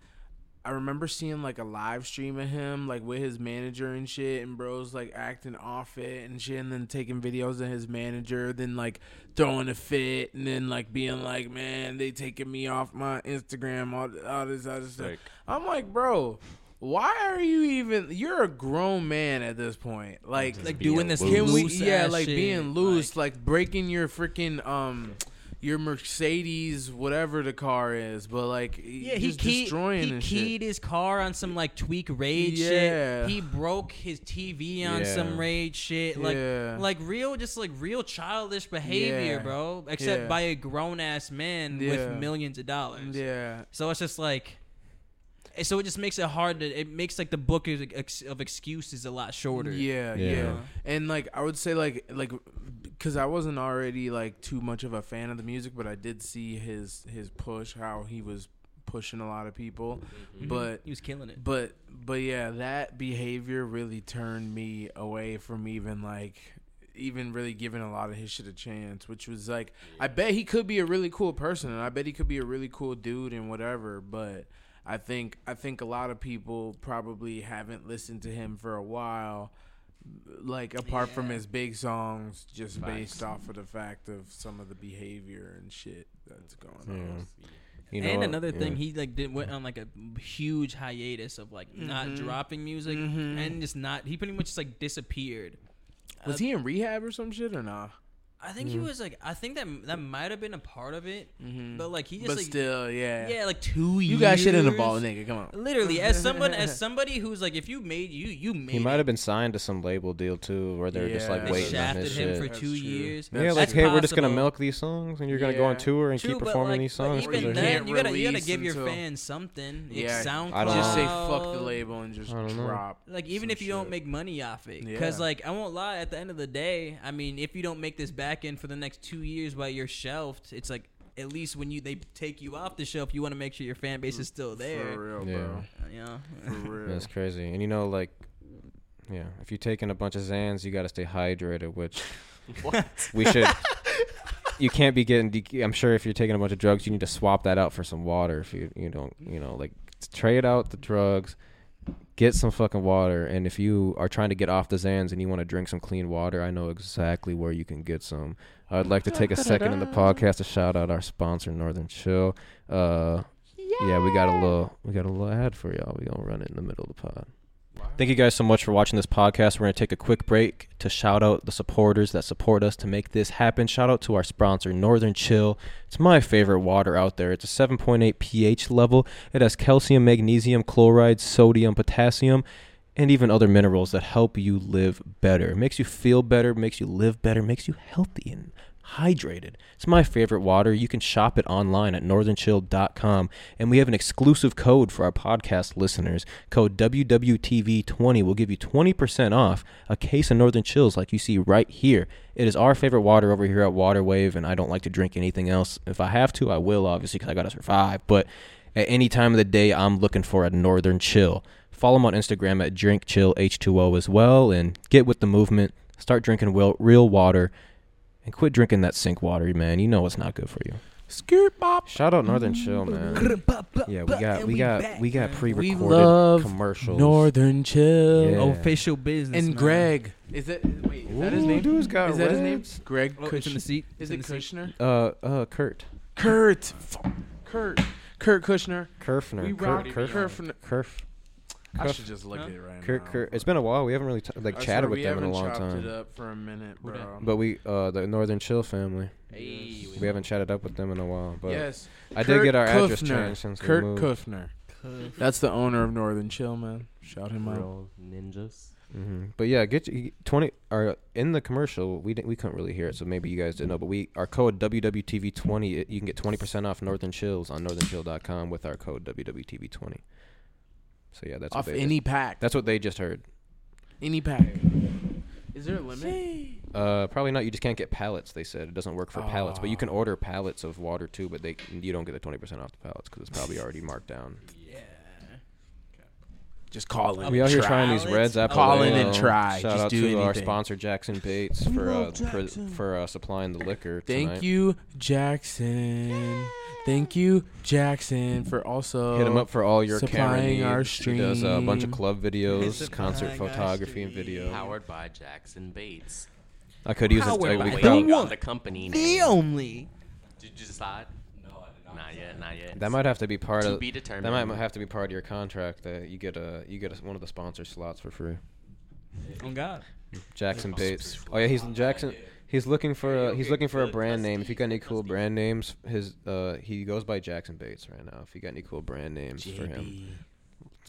I remember seeing like a live stream of him like with his manager and shit, and bros like acting off it and shit, and then taking videos of his manager, then like throwing a fit, and then like being like, "Man, they taking me off my Instagram, all, all this other stuff." Like- I'm like, bro, why are you even? You're a grown man at this point. Like, like doing this. loose. can we? Yeah, like shit, being loose, like- like, breaking your freaking um. Your Mercedes, whatever the car is, but like Yeah, he just keyed, destroying he keyed shit. his car on some like tweak rage Yeah. shit. He broke his TV on Yeah. some rage shit. Like Yeah. like real just like real childish behavior, Yeah. bro. Except Yeah. by a grown ass man Yeah. with millions of dollars. Yeah, So it's just like eh, so it just makes it hard to it makes like the book of, of excuses a lot shorter. Yeah, Yeah. yeah, And like I would say like like cuz I wasn't already like too much of a fan of the music, but I did see his his push how he was pushing a lot of people. Mhm. But he was killing it. but but yeah, that behavior really turned me away from even like even really giving a lot of his shit a chance, which was like I bet he could be a really cool person and I bet he could be a really cool dude and whatever, but I think I think a lot of people probably haven't listened to him for a while like apart from his big songs just based off of the fact of some of the behavior and shit that's going Yeah. on. You know and what? another thing, Yeah. he like did went on like a huge hiatus of like not Mhm. dropping music Mhm. and just not. He pretty much just like disappeared. Was Uh, he in rehab or some shit or nah? I think he was like. I think that that might have been a part of it, Mm-hmm. but like he just but like still, yeah. yeah, like two years. You got shit in the ball, nigga. Come on. Literally, as someone as somebody who's like, if you made you you made He might have been signed to some label deal too, where they're just like They waiting on shafted his him shit. for That's two true. years. yeah, That's like true. hey, we're just gonna possible. milk these songs, and you're gonna go on Yeah. tour and True, keep but, performing like, these but songs. even for you their- then, can't you gotta you gotta release give your until- fans something. Like Yeah, SoundCloud. I don't Just say know. fuck the label and just I don't know. drop. Like even some if you don't shit. make money off it, because Yeah. like I won't lie, at the end of the day, I mean, if you don't make this back end for the next two years while you're shelved, it's like at least when you they take you off the shelf, you want to make sure your fan base is still there. For real, Yeah. bro. Uh, you know, For real. That's crazy. And you know, like, yeah, if you're taking a bunch of Xans, you got to stay hydrated, which we should. you can't be getting. De- I'm sure if you're taking a bunch of drugs, you need to swap that out for some water. If you you don't you know like trade out the drugs, get some fucking water. And if you are trying to get off the Xans and you want to drink some clean water, I know exactly where you can get some. I'd like to take a second in the podcast to shout out our sponsor, Northern Chill. Uh, yeah, we got a little we got a little ad for y'all. We gonna run it in the middle of the pod. Thank you guys so much for watching this podcast. We're going to take a quick break to shout out the supporters that support us to make this happen. Shout out to our sponsor, Northern Chill. It's my favorite water out there. It's a 7.8 pH level. It has calcium, magnesium, chloride, sodium, potassium, and even other minerals that help you live better. It makes you feel better, makes you live better, makes you healthy and hydrated. It's my favorite water. You can shop it online at northernchill.com. And we have an exclusive code for our podcast listeners. Code WWTV20 will give you 20% off a case of Northern Chills like you see right here. It is our favorite water over here at Waterwave, and I don't like to drink anything else. If I have to, I will, obviously, because I got to survive. But at any time of the day, I'm looking for a Northern Chill. Follow them on Instagram at DrinkChillH2O as well, and get with the movement. Start drinking real, real water and quit drinking that sink water, man. You know it's not good for you. Skirt bop. Shout out Northern Chill, man. Yeah, we got we got we got We pre-recorded love commercials. Northern Chill. Yeah. official business. And man. Greg. Is that wait, is that his Ooh, name? dude's got is that his name? ribs. Greg Oh, it's in the Kushner. seat. Is It's in it the seat. Kushner? Uh uh Kurt. Kurt. Fuck. Kurt. Kurt Kushner. Kerfner. We Kurt rock Kerf. Kurfner. Kerf. I Kerf- should just look Huh? at it right Kurt, now. Kurt. It's been a while. We haven't really t- like I chatted swear with we them in a haven't long chopped time. it up for a minute, Who bro. But we uh the Northern Chill family. Hey, We haven't chatted up with them in a while. But yes, I did Kurt get our address Kuffner. changed since Kurt we moved. Kuffner. That's the owner of Northern Chill, man. Shout him out. Real ninjas. hmm But yeah, get you, twenty. Or in the commercial, we didn't, we couldn't really hear it, so maybe you guys didn't know. But we our code WWTV twenty. You can get twenty percent off Northern Chills on northernchill.com with our code WWTV twenty. So yeah, that's Off what they any pack. that's what they just heard. Any pack. Is there a limit? Uh, probably not. You just can't get pallets. They said it doesn't work for pallets, but you can Oh. order pallets of water too. But they you don't get the twenty percent off the pallets because it's probably already marked down. Yeah. Just call in. we out here trying these Redd's Apple. Call in and Ale. try. Shout Just out do to our sponsor Jackson Bates for uh, Jackson. for for uh, supplying the liquor. Thank you, Jackson. Thank you, Jackson, for also Hit him up for all your camera supplying needs. our He does uh, a bunch of club videos, concert Supplying our photography, and video. Powered by Jackson Bates. I could use it. Powered uh, by we Way could the down probably- the company The only. Did you decide? No, I did not. Not yet. Not yet. that might have to be part to of. be determined. That might have to be part of your contract. That you get a you get a, one of the sponsor slots for free. Oh God. Jackson Bates. Oh yeah, he's Jackson. He's looking for a, he's looking for a brand name. If you got any cool brand names, his uh he goes by Jackson Bates right now. If you got any cool brand names for him,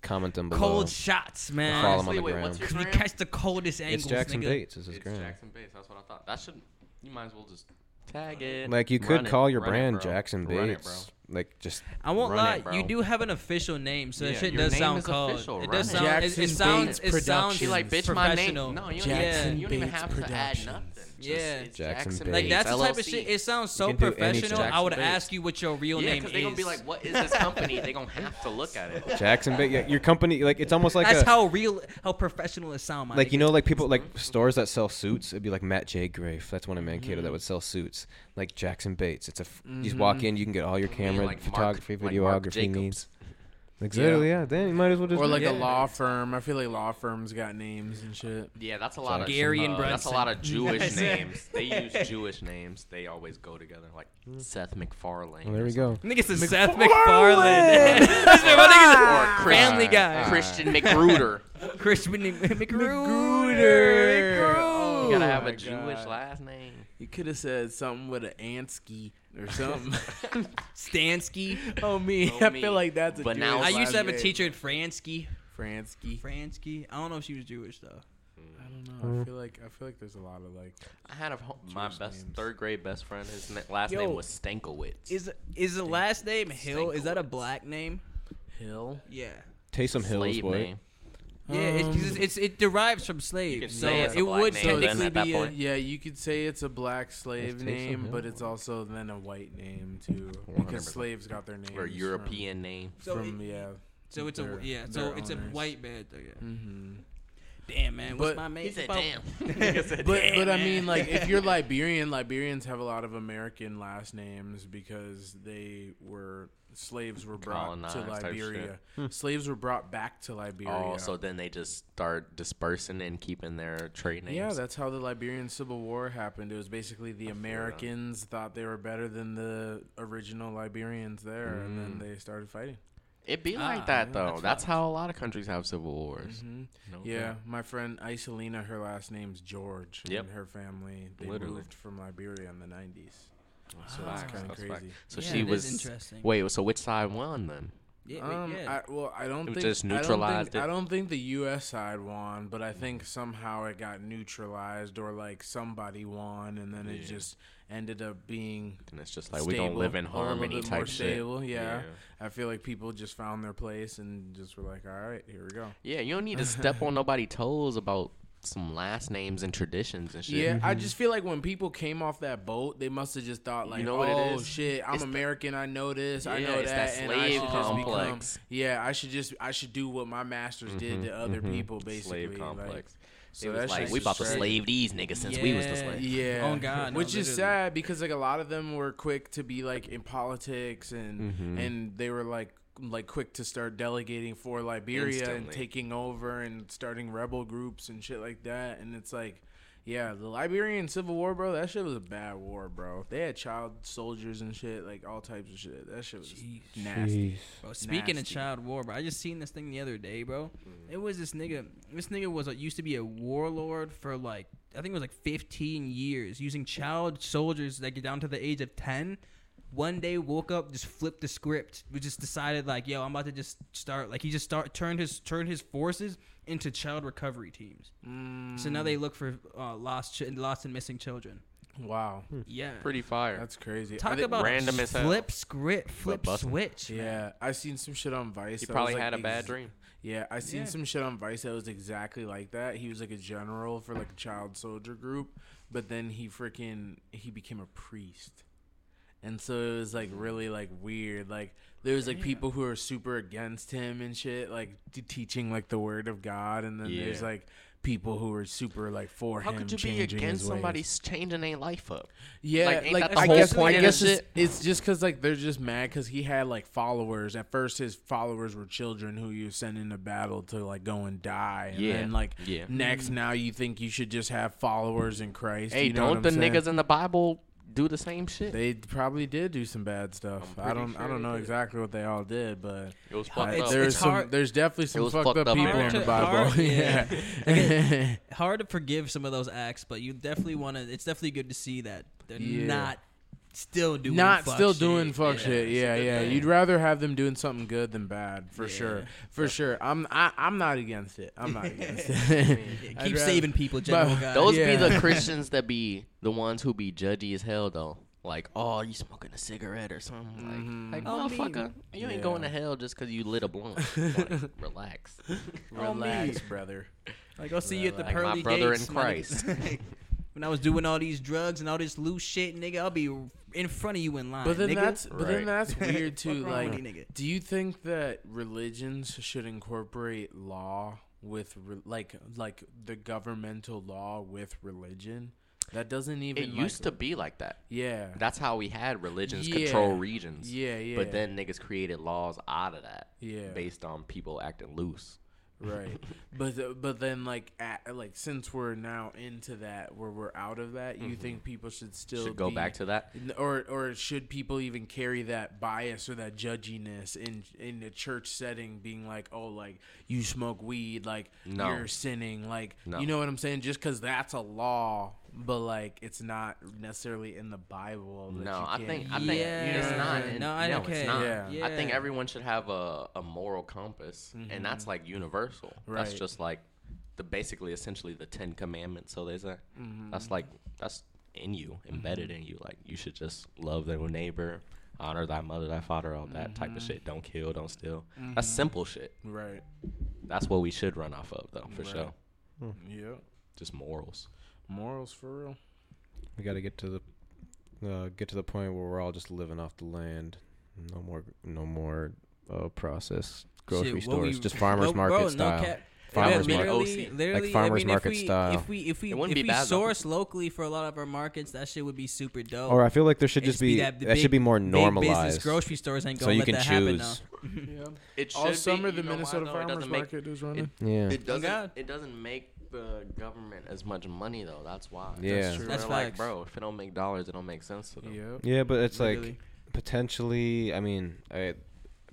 comment them below. Cold shots, man. Follow him on the wait, gram. what's your Cause we gram? catch the coldest angles. It's Jackson nigga. Bates. Is his It's gram. Jackson Bates. That's what I thought. That should. You might as well just tag it. Like you Run could it, call your run it, brand bro. Jackson Run it, Bates. like just I won't Run lie, it, bro. you do have an official name, so that Yeah, shit your does name sound is cold. official, It run does it. sound. It, Jackson it sounds. Bates It sounds She like, bitch, my name. professional. No, you, Jackson don't even, you don't even Bates have to add Productions. nothing. Just, Yeah. it's Jackson Jackson Bates. Like that's the type of LLC. shit. It sounds so can do any professional. I would Bates. ask you what your real Yeah, name because is. they're gonna be like, "What is this company?" they're gonna have to look at it. Jackson Bates. Yeah, your company like it's almost like That's a how real, how professional it sounds. My like you know like people like stores that sell suits. It'd be like Matt J. Grafe. That's one in Mankato Mm-hmm. that would sell suits. Like Jackson Bates. It's a f- you just walk in, you can get all your camera, like photography, Mark videography Jacobs. needs. Exactly. Yeah. Then you might as well just Or like Yeah. a law firm. I feel like law firms got names and shit. Yeah, that's a lot of Gary and uh, That's a lot of Jewish Yes. names. They use Jewish names. They always go together, like Seth MacFarlane. Well, there we go. Nigga said Seth MacFarlane. My nigga's a Family Guy. Christian McGruder. Christian McGruder. McGruder. Oh You gotta have my a Jewish God. last name. You could have said something with an Ansky or something. Stansky. oh me, Oh, I me. feel like that's a But Jewish now- I used last to have a name. teacher at Fransky. Fransky. Fransky. I don't know if she was Jewish though. I don't know. I feel like I feel like there's a lot of like. I had a my Jewish best names. third grade best friend. His na- last Yo. name was Stankowitz. Is is the last name Hill? Is that a black name? Hill. Yeah. Taysom Hill is slave white. name. Yeah, it's, 'cause Um, it's, it derives from slaves, could so say it's a it black would name then technically at that be a, point. Yeah, you could say it's a black slave Taysom name, Hill. but it's also then a white name too, 100%. because slaves got their names Or European name. So From, from it- yeah. so it's a their- yeah, so their it's a owners. white man. Though, yeah. Mm-hmm. Damn man, what's But- my name? He said, about? "Damn." But Damn, but I mean, like if you're Liberian, Liberians have a lot of American last names because they were slaves were brought Colonized to Liberia. Hmm. Slaves were brought back to Liberia. Oh, so then they just start dispersing and keeping their trade names. Yeah, that's how the Liberian Civil War happened. It was basically the Americans thought they were better than the original Liberians there, and then mm. they started fighting. It'd be Ah, like that though. that's That's, how a lot of countries have civil wars. hmm No Yeah, cap. my friend Isolina, her last name's George, Yep. and her family they Literally. moved from Liberia in the '90s. So Ah, that's kind of That's fact. crazy. So Yeah, she it is was. interesting. Wait, so which side won then? Yeah, wait, Um, yeah. I, well, I don't It think just I don't neutralized think, it? I don't think the U.S. side won, but I think somehow it got neutralized, or like somebody won, and then it just ended up being And it's just like we don't stable, live in a little harmony bit type more shit. stable, yeah. I feel like people just found their place and just were like, all right, here we go. Yeah, you don't need to step on nobody's toes about some last names and traditions and shit. Yeah, I mm-hmm. just feel like when people came off that boat, they must have just thought like, you know what it "Oh is? shit, I'm It's the- American. I know this. I know it's that, that and I slave should just become. complex. Yeah, I should just I should do what my masters did mm-hmm, to other mm-hmm. people, basically. Slave like, complex. So it was that's like we about to tragic. slave these niggas since we was the Yeah. slave. Yeah. Oh, God, no, Which is sad because like a lot of them were quick to be like in politics and Mm-hmm. and they were like like quick to start delegating for Liberia and taking over and starting rebel groups and shit like that. And it's like yeah, the Liberian Civil War, bro, that shit was a bad war, bro. They had child soldiers and shit, like all types of shit. That shit was nasty. Bro, speaking Nasty. of child war, bro, I just seen this thing the other day, bro. Mm. It was this nigga. This nigga was a, used to be a warlord for like I think it was like 15 years, using child soldiers that get down to the age of 10 one day woke up, just flipped the script. We just decided like, yo, I'm about to just start. Like he just start turned his turned his forces into child recovery teams. So now they look for uh, lost ch- lost and missing children. Wow, Yeah, Pretty fire. that's crazy. I Talk did- about random as hell. flip script, flip bustin'. switch. Yeah, I seen some shit on Vice. he probably like, had a bad dream. Yeah, I seen Yeah. some shit on Vice that was exactly like that. He was like a general for like a child soldier group, but then he freaking he became a priest. And so it was like really like weird. Like there's like people who are super against him and shit, like t- teaching like the word of God, and then there's like people who are super like for How him. How could you be against somebody changing their life up? Yeah, Like, like, I whole guess, point I guess it's, it's just because like they're just mad because he had like followers. At first, his followers were children who you send into battle to like go and die. And Yeah, then like yeah. next, now you think you should just have followers in Christ. Hey, you know don't the saying? niggas in the Bible do the same shit? They probably did do some bad stuff. I'm I pretty don't. I don't they know did. exactly what they all did, but it was fucked it's- up. there's it's some. hard- There's definitely some fucked fucked up up people very in the. Bible. Hard, yeah. yeah. Hard to forgive some of those acts, but you definitely want to. It's definitely good to see that they're Yeah. not still doing not fuck still shit. doing fuck Yeah. shit. Yeah, yeah. thing. You'd rather have them doing something good than bad, for Yeah. sure, for sure. I'm I, I'm not against it. I'm not against it. Yeah, Keep rather- saving people, general but- guy. Those be the Christians that be the ones who be judgy as hell though. Like, oh, you smoking a cigarette or something? Like, Mhm. like Oh, me. you ain't Yeah. going to hell just because you lit a blunt. Like, relax. Relax, brother. Like I'll see you at the pearly Like my pearly brother gates, in my Christ. nigga. when I was doing all these drugs and all this loose shit, nigga, I'll be in front of you in line. But then nigga. that's but then that's weird too. Like, you, do you think that religions should incorporate law with re- like like the governmental law with religion? That doesn't even. It like- used to be like that. Yeah. That's how we had religions Yeah. control regions. Yeah, yeah. But then niggas created laws out of that Yeah. based on people acting loose. Right but but then like at, like since we're now into that where we're out of that you think people should still Mm-hmm. Should go be- back to that. or or should people even carry that bias or that judginess in in a church setting being like oh like you smoke weed like No. you're sinning like No. you know what i'm saying just because that's a law but like it's not necessarily in the bible that No, you I can't think I use. think Yeah. it's not. No, I- no, okay. it's not. Yeah. I think everyone should have a, a moral compass, and that's like universal. That's Mm-hmm. Just like the basically essentially the Ten Commandments. So they say Mm-hmm. that's like that's in you, embedded in you. Like you should just love their neighbor, honor thy mother, thy father, all that type Mm-hmm. of shit. Don't kill, don't steal. That's simple shit. right That's what we should run off of, though, for Right. sure. yeah Just morals. Morals for real We got to get to the uh, get to the point where we're all just living off the land. No more, no more uh, processed grocery Shit, what we- stores. just farmers bro- market bro, no style. cap. Farmers yeah, market. literally, OC. literally, Like farmers I mean, market if we, style. If we if we It if wouldn't be we bad, though. source locally for a lot of our markets, that shit would be super dope. Or I feel like there should It just be that, that, the should be more big normalized. Business grocery stores ain't so gonna you let can that happen now. choose. yeah It all summer be, the know why, minnesota though? It farmers doesn't make- market is running Yeah. It doesn't. God. It doesn't make the government as much money though. That's why. Yeah. that's, true. That's They're like, facts. bro, if it don't make dollars, it don't make sense to them. Yep. Yeah, but it's like Literally. potentially. I mean, I,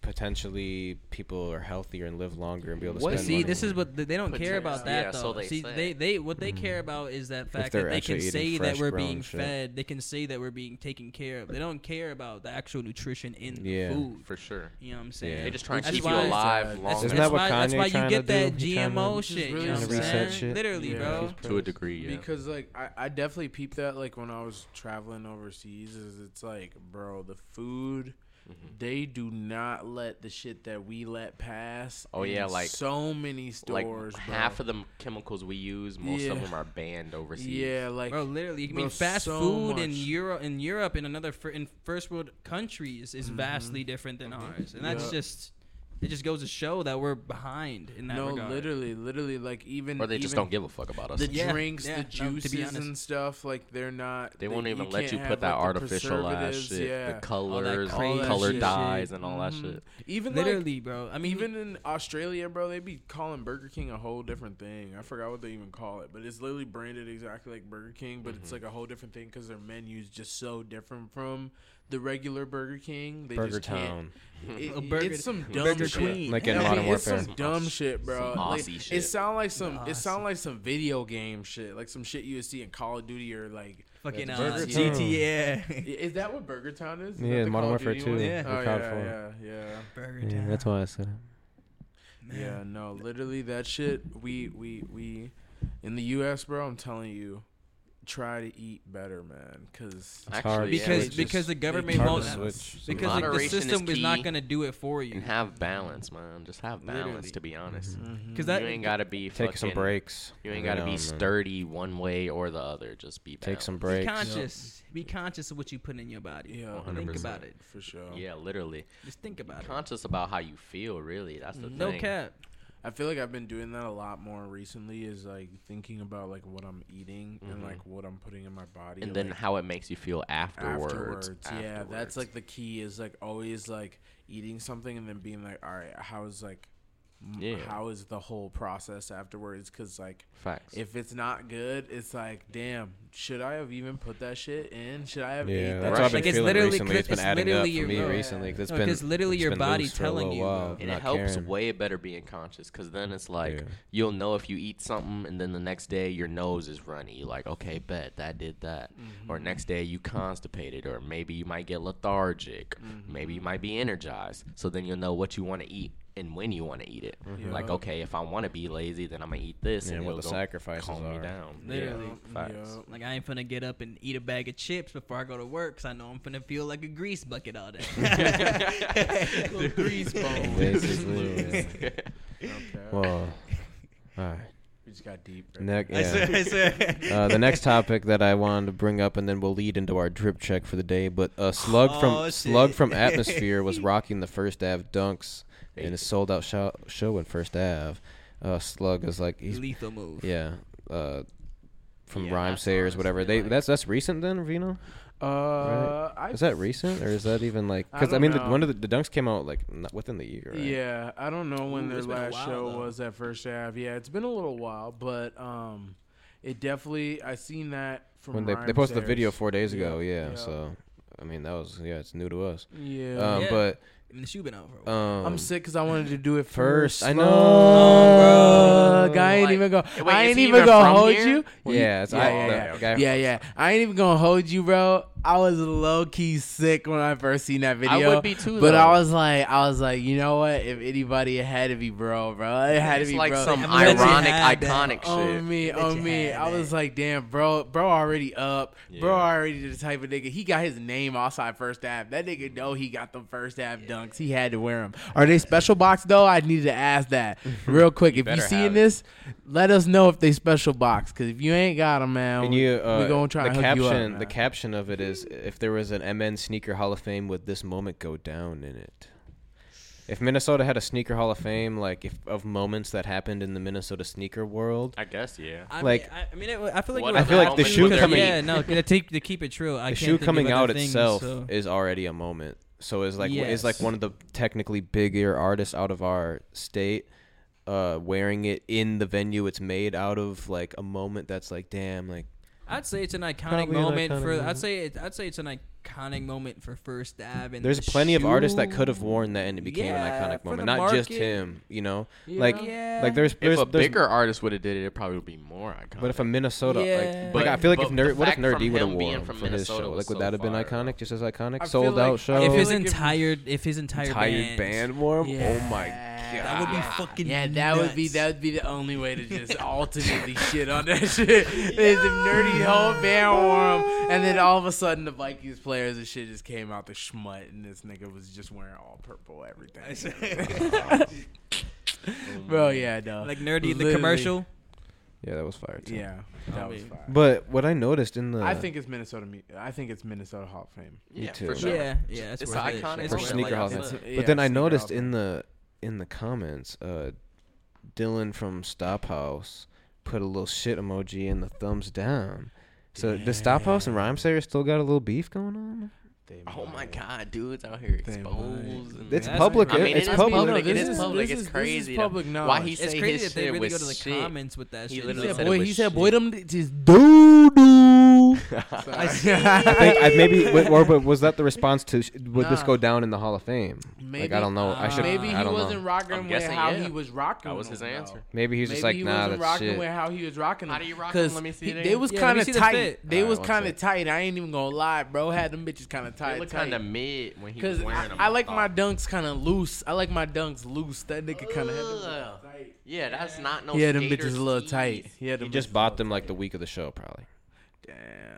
potentially people are healthier and live longer and be able to What- spend See, money. this is what they they don't care about that Yeah, though. so they See, say. they they what they hmm. care about is that fact that they're can say that we're being shit. fed. They can say that we're being taken care of. They don't care about the actual nutrition in Yeah. the food. For sure. You know what I'm saying? Yeah. They just trying to keep you alive That's- longer That's, Isn't that's that what why, that's why you get that do? GMO to- Just shit. You know what I'm saying? Literally, bro. to a degree. Yeah. Because like I, I definitely peeped that like when I was traveling overseas is it's like bro the food Mm-hmm. they do not let the shit that we let pass. Oh, yeah, like- so many like stores. bro. half of the chemicals we use, most Yeah. of them are banned overseas. yeah, like Bro, literally, I bro, mean, fast so food in. Europe, in Europe, in another fir- in first world countries is vastly different than ours, and that's Mm-hmm. Just it just goes to show that we're behind in that no, regard. literally, literally, like even Or they just don't give a fuck about us. the Yeah, drinks, yeah, the no, to be juices honest. and stuff. Like they're not. they won't even let can't you have, put that like, artificial ass shit, yeah. the colors, crazy color shit. dyes, and all that Mhm. shit. Even like, literally, bro. I mean, even in Australia, bro, they'd be calling Burger King a whole different thing. I forgot what they even call it, but it's literally branded exactly like Burger King, but Mm-hmm. it's like a whole different thing because their menu's just so different from the regular Burger King. They Burger just can't- Town. It- A burger- it's some dumb Burger shit. Queen. Like in I mean, Modern it's some dumb shit, bro. some Like, Aussie It shit. sound like some. It Aussie. sound like some video game shit, like some shit you would see in Call of Duty or like Fucking uh, Burger GT. Is that what Burger Town is? Is Yeah, Modern Call Warfare 2. Yeah. Oh, Proud yeah, yeah, yeah. Burger Yeah, Town. that's why I said it. Man. Yeah, no, literally that shit. We we we in the U.S., bro. I'm telling you, try to eat better, man. Cause It's hard. Actually, yeah, Because it's because the government hard won't to switch. because the, the Moderation is system is, not gonna do it for you. and have balance, man. Just have balance. Literally. To be honest, Mhm. Because that you ain't gotta be Take some breaks. You ain't gotta now be and then. sturdy one way or the other. Just be Take balanced. some be breaks. conscious. Be conscious of what you put in your body. Yeah, think 100%. about it. for sure. Yeah, literally. Just think about it. Conscious about how you feel. Really, that's the No thing. No cap. I feel like I've been doing that a lot more recently. Is like thinking about like what I'm eating and Mhm. like what I'm putting in my body, And then like, how it makes you feel afterwards. afterwards. Yeah, Afterwards. that's like the key. Is like always like eating something and then being like, all right, how's like, Yeah. how is the whole process afterwards? Because like facts. if it's not good, it's like, damn, should I have even put that shit in? Should I have Yeah, ate that's that? what I've been Like, it's feeling literally recently. cli- It's been it's adding up literally for your- me no, recently. 'cause It's No, been 'cause literally it's your been body loose for a telling you, while, and it helps caring. way better being conscious because then it's like Yeah. you'll know if you eat something and then the next day your nose is runny. You're like, okay, bet that did that. Mm-hmm. Or next day you constipated, or maybe you might get lethargic. Mm-hmm. Maybe you might be energized. So then you'll know what you want to eat and when you want to eat it. Mhm. Like, okay, if I want to be lazy, then I'm gonna eat this, Yeah, and what it'll the sacrifices calm me are. down. Literally. Yeah. Yeah. Like I ain't finna get up and eat a bag of chips before I go to work, cause I know I'm finna feel like a grease bucket all day. Little grease bone. Basically, yeah. Okay. Well, all right. we just got deep. right Next, I swear, yeah. I swear. Uh, the next topic that I wanted to bring up, and then we'll lead into our drip check for the day. But uh, Slug Oh, from Slug from Atmosphere was rocking the First Ave dunks in a sold out show, show in First Ave. Uh, Slug is like he's Lethal move. yeah. Uh, from Yeah, Rhymesayers, whatever. They like- that's that's recent then, Vino. Uh, I Is that recent or is that even like? Because I, don't mean, the, one of the, the dunks came out like not within the year. Right? Yeah, I don't know when Ooh, their it's been a last while, show though. was at First Ave. Yeah, it's been a little while, but um, it definitely I seen that from When they they posted the video four days Yeah, ago. Yeah, yeah. So I mean that was yeah, it's new to us. Yeah, Um, Yeah. but I mean, the shoe been out for a while. um, I'm sick because I wanted to do it First, first. I know. Slug. bro. I ain't Like, even go. wait, I ain't even even gonna hold here? you. Yeah, it's yeah, I, yeah, yeah. yeah, yeah. I ain't even gonna hold you, bro. I was low key sick when I first seen that video. I would be too. But though. I was like, I was like, you know what? If anybody, it had to be bro, bro. It had it's to be like bro. some I'm ironic, had that. iconic on shit. me, on you me. I was that. like, damn, bro, bro already up. Bro already the type of nigga. He got his name outside First Ave. That nigga know he got the First Ave dunks. He had to wear them. Are they special box though? I needed to ask that real quick. if you seeing this, let us know if they special box. Cause if you ain't got them, man, And you, uh, we gonna try the caption. you the caption of it is, if there was an MN Sneaker Hall of Fame, would this moment go down in it? If Minnesota had a sneaker Hall of Fame, like if of moments that happened in the Minnesota sneaker world, I guess, yeah. I like- mean, I, I mean, it, I feel like What we're I feel like the shoe because- coming- Yeah, no, to, take, to keep it true, I the can't shoe think of coming other out things, itself so- is already a moment. So it's like it's like Yes. one of the technically bigger artists out of our state, uh, wearing it in the venue it's made out of, like a moment that's like, damn, like I'd say it's an iconic Probably an moment iconic for. moment. I'd say it, I'd say it's an iconic moment for First Ave. And There's the plenty of artists that shoe. could have worn that and it became Yeah, an iconic for moment, the not just market. him. You know, Yeah. like Yeah. like there's If there's, a there's bigger artist would have did it, it probably would be more iconic. But if a Minnesota, Yeah. like, But- like I feel like if but Nerd, what if fact Nerd from D would have him being worn from for his Minnesota show? was Like, would so that have been fire, iconic, just as iconic? I feel Sold like- out I show. If feel his like if- entire, if his entire entire band wore 'em? Oh my god, that would be fucking. Yeah, that would be that would be the only way to just ultimately shit on that shit. Is if Nur-D whole band wore 'em, and then all of a sudden the Vikings players and shit just came out the schmut, and this nigga was just wearing all purple everything. Bro, yeah, no, like Nur-D in the commercial. Yeah, that was fire too. Yeah, oh, that I was fire. But what I noticed in the I think it's Minnesota. mu- I think it's Minnesota Hall of Fame. yeah, too. for sure. Yeah, yeah, it's, It's worth it. iconic It's for moment. worth it. sneaker Like, house. it's It's- a- yeah, but then I noticed in the in the comments, uh, Dylan from Stop House put a little shit emoji and the thumbs down. So does Stop House and Rhyme Sayer still got a little beef going on? Oh my god, dudes out here exposed. It's public. I mean, it's it is public. public. No, It this is public. this It's is- this crazy. is though. public knowledge. Why he It's say crazy his that they shit really go to the shit. comments with that He shit. literally He though. said, said it boy, was he said, boy, shit. them just doo doo. you. I think I maybe or but was that the response to sh- would this Nah. go down in the Hall of Fame? Maybe, like I don't know. I uh, should Maybe he I don't wasn't know. rocking I'm with guessing, how yeah. he was rocking. That was them, his though. answer. Maybe he's Maybe just like he nah, wasn't that's rocking shit. with how he was rocking. How them. do you rock 'Cause them? Let me see he- it They again. was Yeah, let me kind of see the tight. fit. They Alright, was one kind of sec. tight. I ain't even gonna lie, bro. Had them bitches kind of They tight. look kind of mid when he Cause was wearing I, them. I like my dunks kind of loose. I like my dunks loose. That nigga kind of had them Ugh. tight. Yeah, that's not no. Yeah, them skater's bitches a little tees. tight. He had He just bought them like the week of the show, probably. Tight.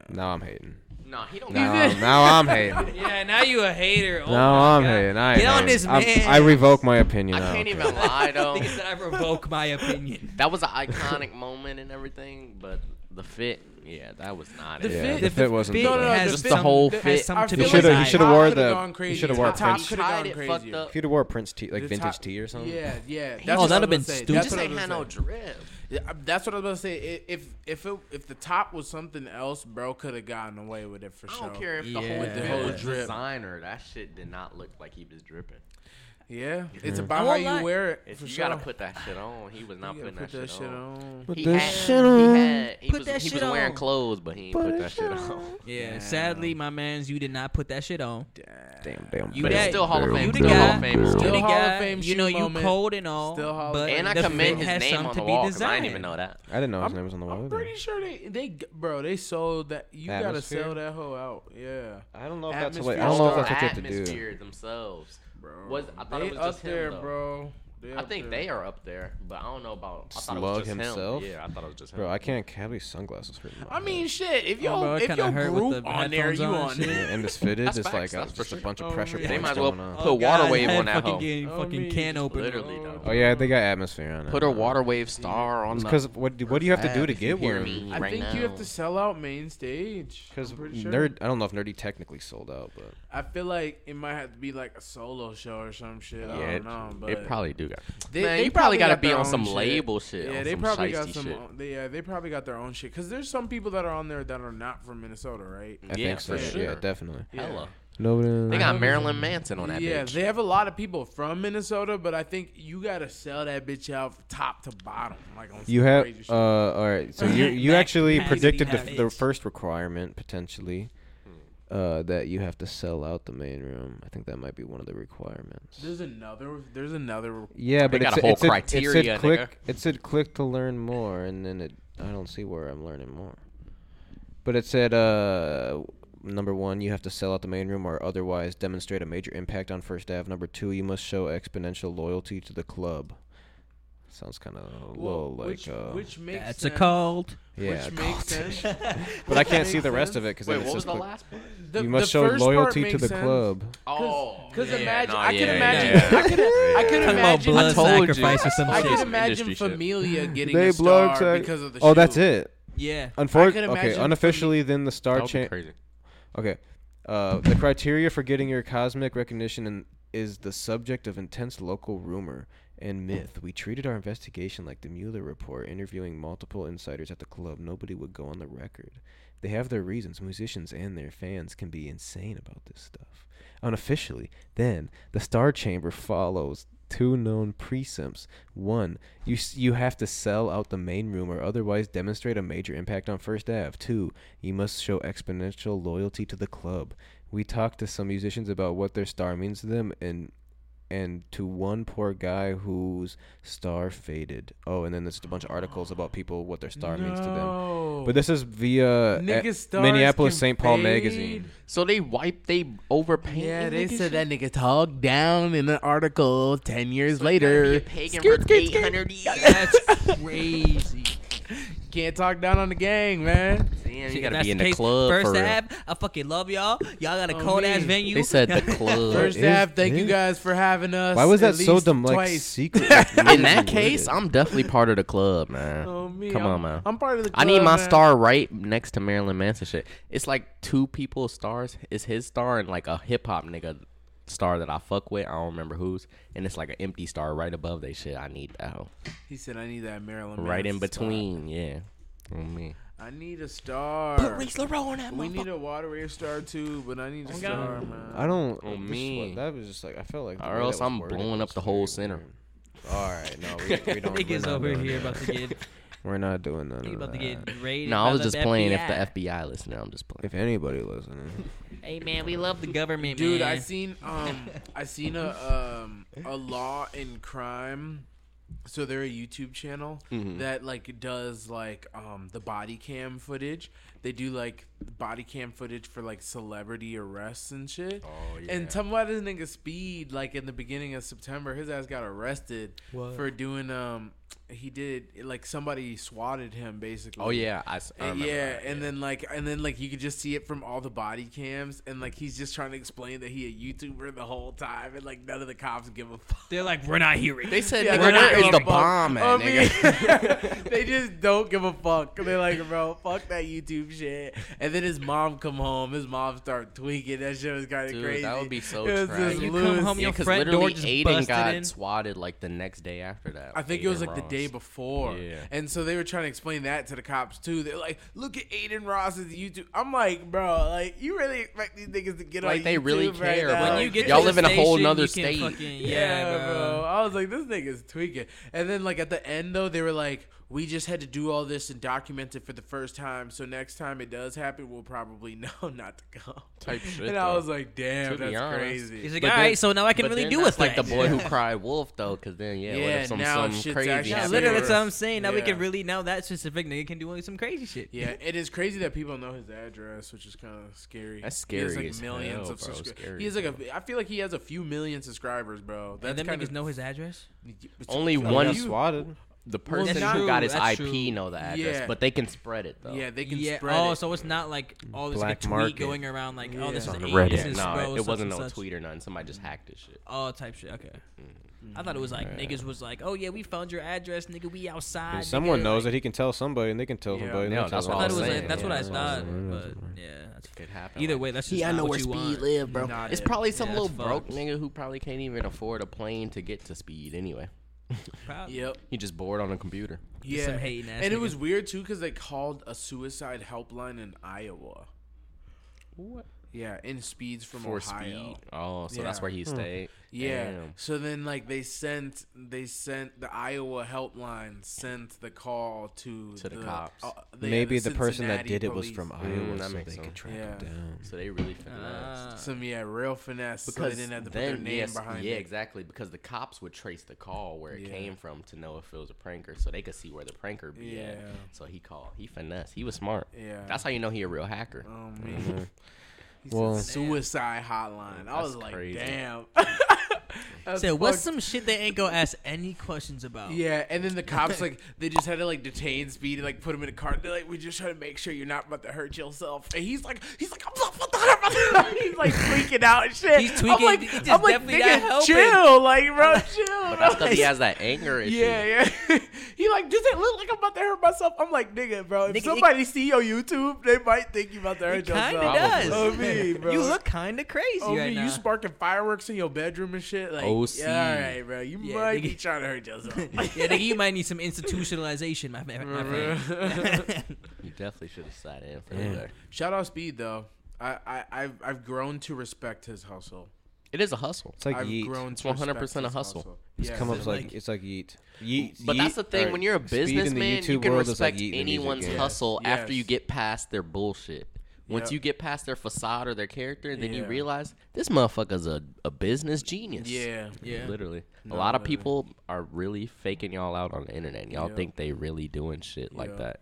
Damn. Now I'm hating. No, he don't. Now, got I'm, now I'm hating. Yeah, now you a hater. Oh now I'm God. hating. I Get ain't on this man. I revoke my opinion. I don't can't even lie though. Nigga said I revoke my opinion. That was an iconic moment and everything, but the fit, yeah, that was not The it. Fit, the fit wasn't fit the best. has Just some- the whole has fit. some to be He shoulda- he desired. shoulda top wore the- he shoulda The wore top Prince. coulda Tied gone it, crazy. fucked up. If you'd have wore Prince tee, like The vintage top- tee or something. Yeah, yeah. Oh, That's what I that'd have was been gonna say. stupid. That's Just what I ain't was had gonna no say. drip. Yeah, That's what I was about to say. I- If if it if the top was something else, bro could have gotten away with it for sure. I sure. don't care if the Yeah. whole With the fit whole was drip. designer. That shit did not look like he was dripping. Yeah, it's about how you lie. wear it. If you sure. gotta put that shit on, he was not putting put that, shit, on. on. Put He that had, shit he on. had, he Put was, that he shit was wearing on. clothes, but he ain't put that shit on. Yeah, Damn. sadly, my man's, you did not put that shit on. Damn, damn. You But that- it's still Hall of Fame. you Fame. the Still guy. Hall of Fame. You Still the Hall of guy. Fame You shoe know you moment. cold and all. Still Hall of but Fame. And I commend fit his name something on to the be wall I didn't even know that. I didn't know his name was on the wall. I'm pretty sure they they bro they sold that. You gotta sell that hoe out. Yeah, I don't know if that's what. I don't know if that's what you have to do. atmosphere themselves. Bro. Was- I thought they it was up just him, there, though. bro. They I think there. they are up there, but I don't know about. I thought it Slug was just himself? Him. Yeah, I thought it was just him. Bro, I can't have these sunglasses for I mean, shit. If your Oh, if kinda your hurt with group the on there, you on on and shit. there. and this fitted, it's like facts, that's for just a bunch of Oh, pressure man. They might as well going on. put oh, a water God, wave on that fucking hoe. getting Oh, fucking me. can opener. Literally, though. Oh yeah, they got atmosphere on it. Put a water wave star on. Because what what do you have to do to get hear one? me I think you have to sell out main stage. Because I'm pretty sure. nerd, I don't know if Nur-D technically sold out, but I feel like it might have to be like a solo show or some shit. I don't know, but it probably do got. They- Man, they you probably got gotta be on some shit. label shit. Yeah, they probably got some. Shit. They, yeah, they probably got their own shit. Cause there's some people that are on there that are not from Minnesota, right? I Yeah, think so. for sure. yeah, definitely. Yeah. Hella. No, They got Marilyn Manson on that yeah, bitch. they have a lot of people from Minnesota, but I think you gotta sell that bitch out top to bottom, like on You have crazy shit. uh, all right. So you you actually predicted the, the first requirement potentially, uh, that you have to sell out the main room. I think that might be one of the requirements. there's another. There's another. Yeah, but got it's, a whole it said, criteria, It said nigga. click. It said click to learn more, and then it. I don't see where I'm learning more. But it said uh, number one, you have to sell out the main room or otherwise demonstrate a major impact on First Ave. Number two, you must show exponential loyalty to the club. Sounds kind of a little like which, uh, which makes That's a sense, cold. yeah. Which makes sense. but I can't see the rest of it because Wait, it what was the click- last part? The- you must the show loyalty to the sense. club. Oh, Cause yeah, imagine, no, I yeah, can imagine, yeah. I could, I could imagine, blood told you. sacrifice or some I shit. can Some imagine industry. Familia getting They a star blood sac- because of the Oh, that's it. Yeah. Unfortunately, could okay. imagine Unofficially, then the star That would be chain. crazy. Okay. Uh, the criteria for getting your cosmic recognition in, is the subject of intense local rumor and myth. We treated our investigation like the Mueller report, interviewing multiple insiders at the club. Nobody would go on the record. They have their reasons. Musicians and their fans can be insane about this stuff. Unofficially, then the Star Chamber follows two known precepts. One, you you have to sell out the main room or otherwise demonstrate a major impact on First Ave. Two, you must show exponential loyalty to the club. We talked to some musicians about what their star means to them and and to one poor guy whose star faded. Oh, and then there's a bunch of articles about people what their star means to them. But this is via Niggas' eh, Minneapolis St. Paul magazine. So they wiped, they overpaint. Yeah, they said that nigga talked down in an article ten years later. pagan Skirt, for skirt, skirt. 800 years. That's crazy. Can't talk down on the gang, man. Damn, you gotta be in the the case. club First for real. Ave, I fucking love y'all. Y'all got a Oh, cold ass venue. They said the club. First is half, thank you guys for having us. Why was that so least dumb? Like secret. in that case. I'm definitely part of the club, man. Oh, me. Come I'm, on, man. I'm part of the. Club, I need my man. star right next to Marilyn Manson shit. It's like two people's stars. It's his star and like a hip hop nigga star that I fuck with. I don't remember whose. And it's like an empty star right above they shit. I need that hoe. He said, "I need that Marilyn." Right in Manson star. between, yeah. On me. I need a star. LaRoe on that we need a water wave star too, but I need a Oh, star, man. I don't. On this me. was- That was just like I felt like. the Or way that else was I'm worded blowing was up the whole very center. weird. All right, no, we, we don't. we're not over doing here that. about to get We're not doing none of about to that. get raided. No, I by was the just playing. If the FBI listening, I'm just playing. If anybody listening, Hey man, we love the government, Dude, man. I seen um I seen a um a law in crime. So they're a YouTube channel Mhm. that like does like um the body cam footage. They do like body cam footage for like celebrity arrests and shit. Oh yeah. And tell me why this nigga Speed, like in the beginning of September, his ass got arrested What? for doing um he did like somebody swatted him basically. Oh yeah, I And remember yeah, that, and then like, and then like, you could just see it from all the body cams, and like, he's just trying to explain that he a YouTuber the whole time, and like, none of the cops give a fuck. They're like, we're not hearing. they said, Yeah, "Nigga, they're not where is giving the a fuck. bomb at, I nigga?" mean, they just don't give a fuck. They're like, bro, fuck that YouTube shit. And then his mom come home, his mom start tweaking. That shit was kind of crazy. that would be so It was tragic. just You come home, Yeah, your because front literally door just Adin got in. swatted like the next day after that. I think it was like the day before. Yeah. And so they were trying to explain that to the cops too. They're like, look at Adin Ross's YouTube. I'm like, bro, like you really expect these niggas to get on Like, they YouTube really right care, now? when you get Y'all live in a whole station, nother state. Fucking, Yeah, yeah, bro. I was like, this nigga's tweaking. And then like at the end though, they were like, we just had to do all this and document it for the first time. So next time it does happen, we'll probably know not to come. Type shit, And I was like, damn, To that's honest. crazy. He's like, But all then- right, so now I can really then do that's it. like the boy who cried wolf though, because then yeah, what Yeah, if some, now some shit's crazy actually Yeah, literally, that's what. I'm saying. Now we can really now that specific nigga can do some crazy shit. Yeah, it is crazy that people know his address, which is kind of scary. That's He has scary like as millions hell, of subscribers. Scary He has like a. I feel like he has a few million subscribers, bro. That's and them kind niggas know his address. Only one- got swatted. The person that's who true, got his that's IP true. know the address, Yeah. but they can spread it though. Yeah, they can spread it. yeah. spread oh, it. so it's not like all this Black like tweet market. going around like, oh, this Yeah. is On Adin, Reddit. this yeah, is no, bro, it such wasn't and no such. tweet or nothing. Somebody just hacked this shit. Oh, type shit. Okay. Mm-hmm. I thought it was like niggas was like, oh yeah, we found your address, nigga. We outside. If someone nigga, knows like, that he can tell somebody, and they can tell Yeah. somebody. and Yeah, they that's tell what I thought it was. I'm somebody. saying. That's what I Yeah, thought. But yeah, that's Could happen. either way. That's just Yeah, I know what where you Speed want. live, bro. Not it's it. probably some Yeah, little that's broke fucked. nigga who probably can't even afford a plane to get to Speed anyway. Proud. Yep. He just bored on a computer. Yeah. some hating ass and it nigga. was weird too because they called a suicide helpline in Iowa. What? Yeah, in speeds from For Ohio. Speed. Oh, so that's where he stayed. Yeah. Damn. So then, like, they sent they sent the Iowa helpline sent the call to To the cops. uh, the- Maybe the the person that Cincinnati did it was from Mm, Iowa, that so makes they could track Yeah. him down. So they really finessed. Ah. some yeah real finesse. so because they didn't have to put then, their name yes, behind yeah, it. exactly. Because the cops would trace the call where it Yeah. came from to know if it was a pranker, so they could see where the pranker be at. Yeah. So he called. He finessed. He was smart. Yeah. That's how you know he a real hacker. Oh man. He Well- said suicide hotline. I was like, crazy. damn. That's Said, what's fucked. some shit they ain't gonna ask any questions about? Yeah, and then the cops like they just had to like detain Speed and like put him in a car. They're like, we're just trying to make sure you're not about to hurt yourself. And he's like, he's like, I'm not about to hurt myself. He's like freaking out and shit. He's tweaking. I'm tweaking. like, He's just I'm like, definitely not nigga, helping. chill, like bro, chill. But bro. that's he has that anger issue. Yeah, yeah. he like, does it look like I'm about to hurt myself? I'm like, nigga, bro. If Nigga, it- somebody see your YouTube, they might think you about to hurt yourself. It kind yourself. of does. Oh me, bro. You look kind of crazy Oh, right me, now. you sparking fireworks in your bedroom and shit. Like, OC. yeah, all right, bro. You Yeah, might nigga. be trying to hurt yourself. yeah, nigga, you might need some institutionalization, my, man- my friend. You definitely should have sat in for Yeah. that. Shout out Speed though. I, I I've I've grown to respect his hustle. It is a hustle. It's like I've yeet. grown It's to 100% respect a his hustle. It's Yeah, come up it's like, like- it's like yeet. Yeet. But that's the yeet- thing. alright, When you're a speed in the businessman, you YouTube can world is like respect yeet in the music anyone's game. hustle after you get past their bullshit. Once Yep. you get past their facade or their character, then you realize this motherfucker's a, a business genius. Yeah. Yeah. Literally. No, a lot of literally. people are really faking y'all out on the internet. and Y'all Yeah. think they really doing shit like Yeah. that.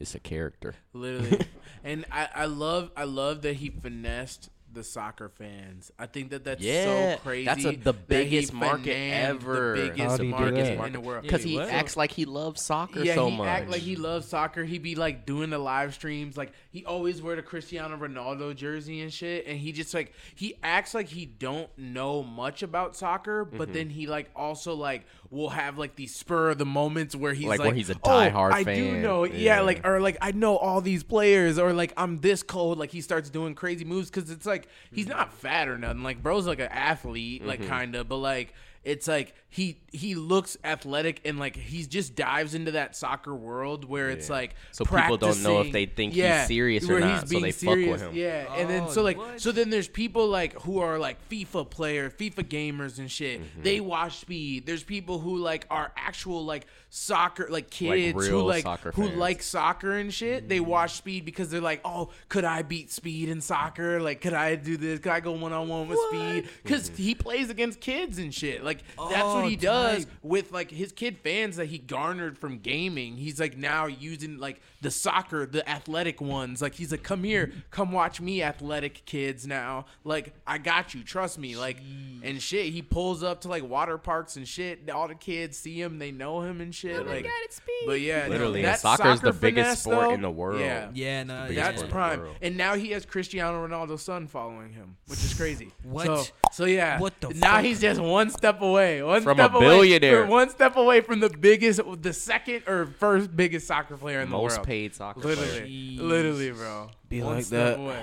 It's a character. Literally. and I, I love I love that he finessed the soccer fans. I think that that's Yeah, so crazy. that's a- the that biggest market ever. The How'd biggest he do market that? in the world. Because he what? acts like he loves soccer yeah, so he much. act like he loves soccer. He be like doing the live streams. Like he always wear the Cristiano Ronaldo jersey and shit. And he just like he acts like he don't know much about soccer, Mm-hmm. but then he like also like will have like these spur of the moments where he's Like like, when he's a oh, diehard I do know, yeah. Yeah. like or like I know all these players, or like I'm this cold. Like he starts doing crazy moves because it's like he's Mm-hmm. not fat or nothing. Like bro's like an athlete, like kind of, but like it's like he he looks athletic and like he just dives into that soccer world where it's Yeah. like So people don't know if they think he's serious or not, so they fuck with him. Yeah, and then Oh, so like what? so then there's people like who are like FIFA player, FIFA gamers and shit. Mm-hmm. They watch speed. There's people who like are actual like soccer like kids who like soccer who fans. like soccer and shit. They watch speed because they're like, oh, could I beat speed in soccer? Like, could I do this? Could I go one on one with speed? Because Mm-hmm. he plays against kids and shit. Like that's what he does tight. with like his kid fans that he garnered from gaming. He's like now using like the soccer, the athletic ones. Like he's like, come here, come watch me, athletic kids. Now, like I got you, trust me. Like and shit. He pulls up to like water parks and shit. All the kids see him, they know him and shit. Oh like, but yeah, no, Literally, that and soccer's the soccer biggest sport though, in the world. Yeah, Yeah, no, biggest yeah. that's sport in the prime. And now he has Cristiano Ronaldo's son following him, which is crazy. What? So, so yeah. What the Now fuck? he's just one step away. One From a step away- billionaire. one step away from the biggest, the second or first biggest soccer player in the Most world. Most paid soccer player. Literally, Jeez. literally, bro. Be one like step that. Away.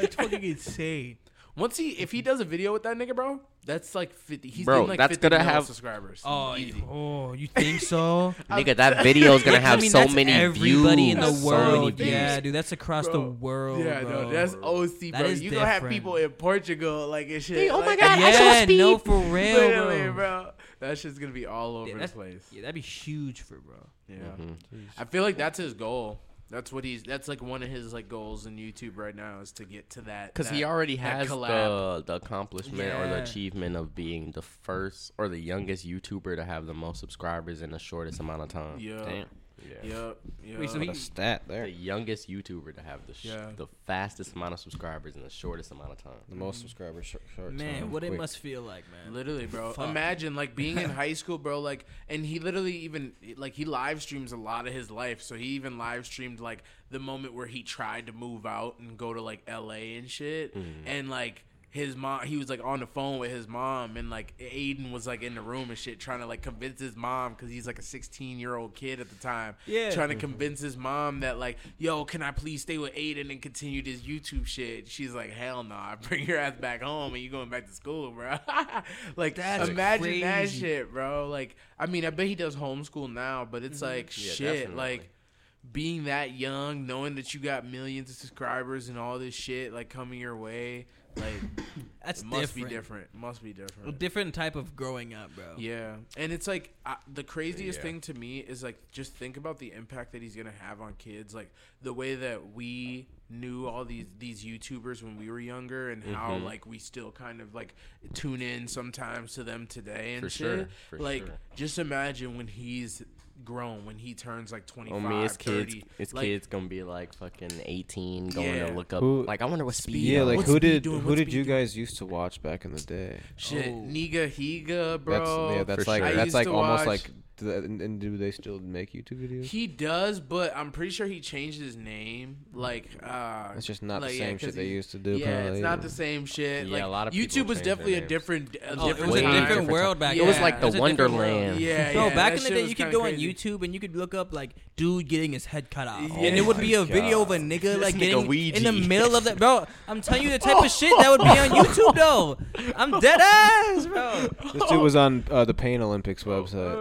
That's fucking insane. Once he, if he does a video with that nigga, bro, that's like fifty. He's Bro, getting like that's 50 gonna mil have- subscribers. Oh, Easy. you, oh, you think so? Nigga, that video is gonna have I mean, so that's many everybody views. in the That's so world. views. yeah, dude, that's across the Bro. world. Yeah, bro. no, that's OC, That bro. is You gonna have different. people in Portugal like and shit. oh my like- God, I saw yeah, speed. no, for real, Literally, bro. bro. That shit's gonna be all over Yeah, the that's, place. yeah, that'd be huge for bro. Yeah. Mm-hmm. I feel like that's his goal. That's what he's. That's like one of his like goals in YouTube right now is to get to that. Because he already has the, the accomplishment or the achievement of being the first or the youngest YouTuber to have the most subscribers in the shortest amount of time. Yeah. Damn. Yeah. Yep. Yep. Wait, so What he- a stat The youngest YouTuber to have the sh- Yeah. the fastest amount of subscribers in the shortest amount of time. The most subscribers. Short, short Man, time, what it must feel like, man. Literally, bro. Fuck. Imagine like being in high school, bro. Like, and he literally even like he live streams a lot of his life. So he even live streamed like the moment where he tried to move out and go to like L.A. and shit, mm. and like. His mom, he was like on the phone with his mom, and like Adin was like in the room and shit, trying to like convince his mom because he's like a 16 year old kid at the time. Yeah. trying to mm-hmm. convince his mom that like, yo, can I please stay with Adin and continue this YouTube shit? She's like, hell no, nah. bring your ass back home and you going back to school, bro. like, That's imagine that shit, bro. Like, I mean, I bet he does homeschool now, but it's mm-hmm. like Yeah, shit, definitely. like. Being that young, knowing that you got millions of subscribers and all this shit like coming your way, like That's it must different. be different. Must be A different. different type of growing up, bro. Yeah, and it's like uh, the craziest Yeah. thing to me is like just think about the impact that he's gonna have on kids. Like the way that we knew all these these YouTubers when we were younger, and how Mhm. like we still kind of like tune in sometimes to them today and For shit. sure, for like sure. just imagine when he's grown, when he turns like twenty Oh five, me, his kids, 30. his like, kids gonna be like fucking eighteen, going Yeah. to look up. Who- like I wonder what speed. Yeah, like What's who did doing? who What's did you doing? guys used to watch back in the day? Shit, Oh. Nigahiga, bro. That's yeah, that's For like sure. That's like almost watch- like. Do that- And, and do they still make YouTube videos? He does, but I'm pretty sure he changed his name. Like, uh, It's just not like, the yeah, same 'cause shit they used to do. Yeah, probably. it's not the same shit. Yeah, like a lot of YouTube was definitely a different, a Oh, it was different a different Different world time. back It was like the a different world. Wonderland. Yeah, Bro, yeah, back in the day, you could kinda go on. YouTube and you could look up like dude getting his head cut off, Yeah. and it would be Oh a my video of a nigga This like nigga getting Ouija. in the middle of that. Bro, I'm telling you the type of shit that would be on YouTube though. I'm dead ass, bro. This dude was on uh, the Pain Olympics website.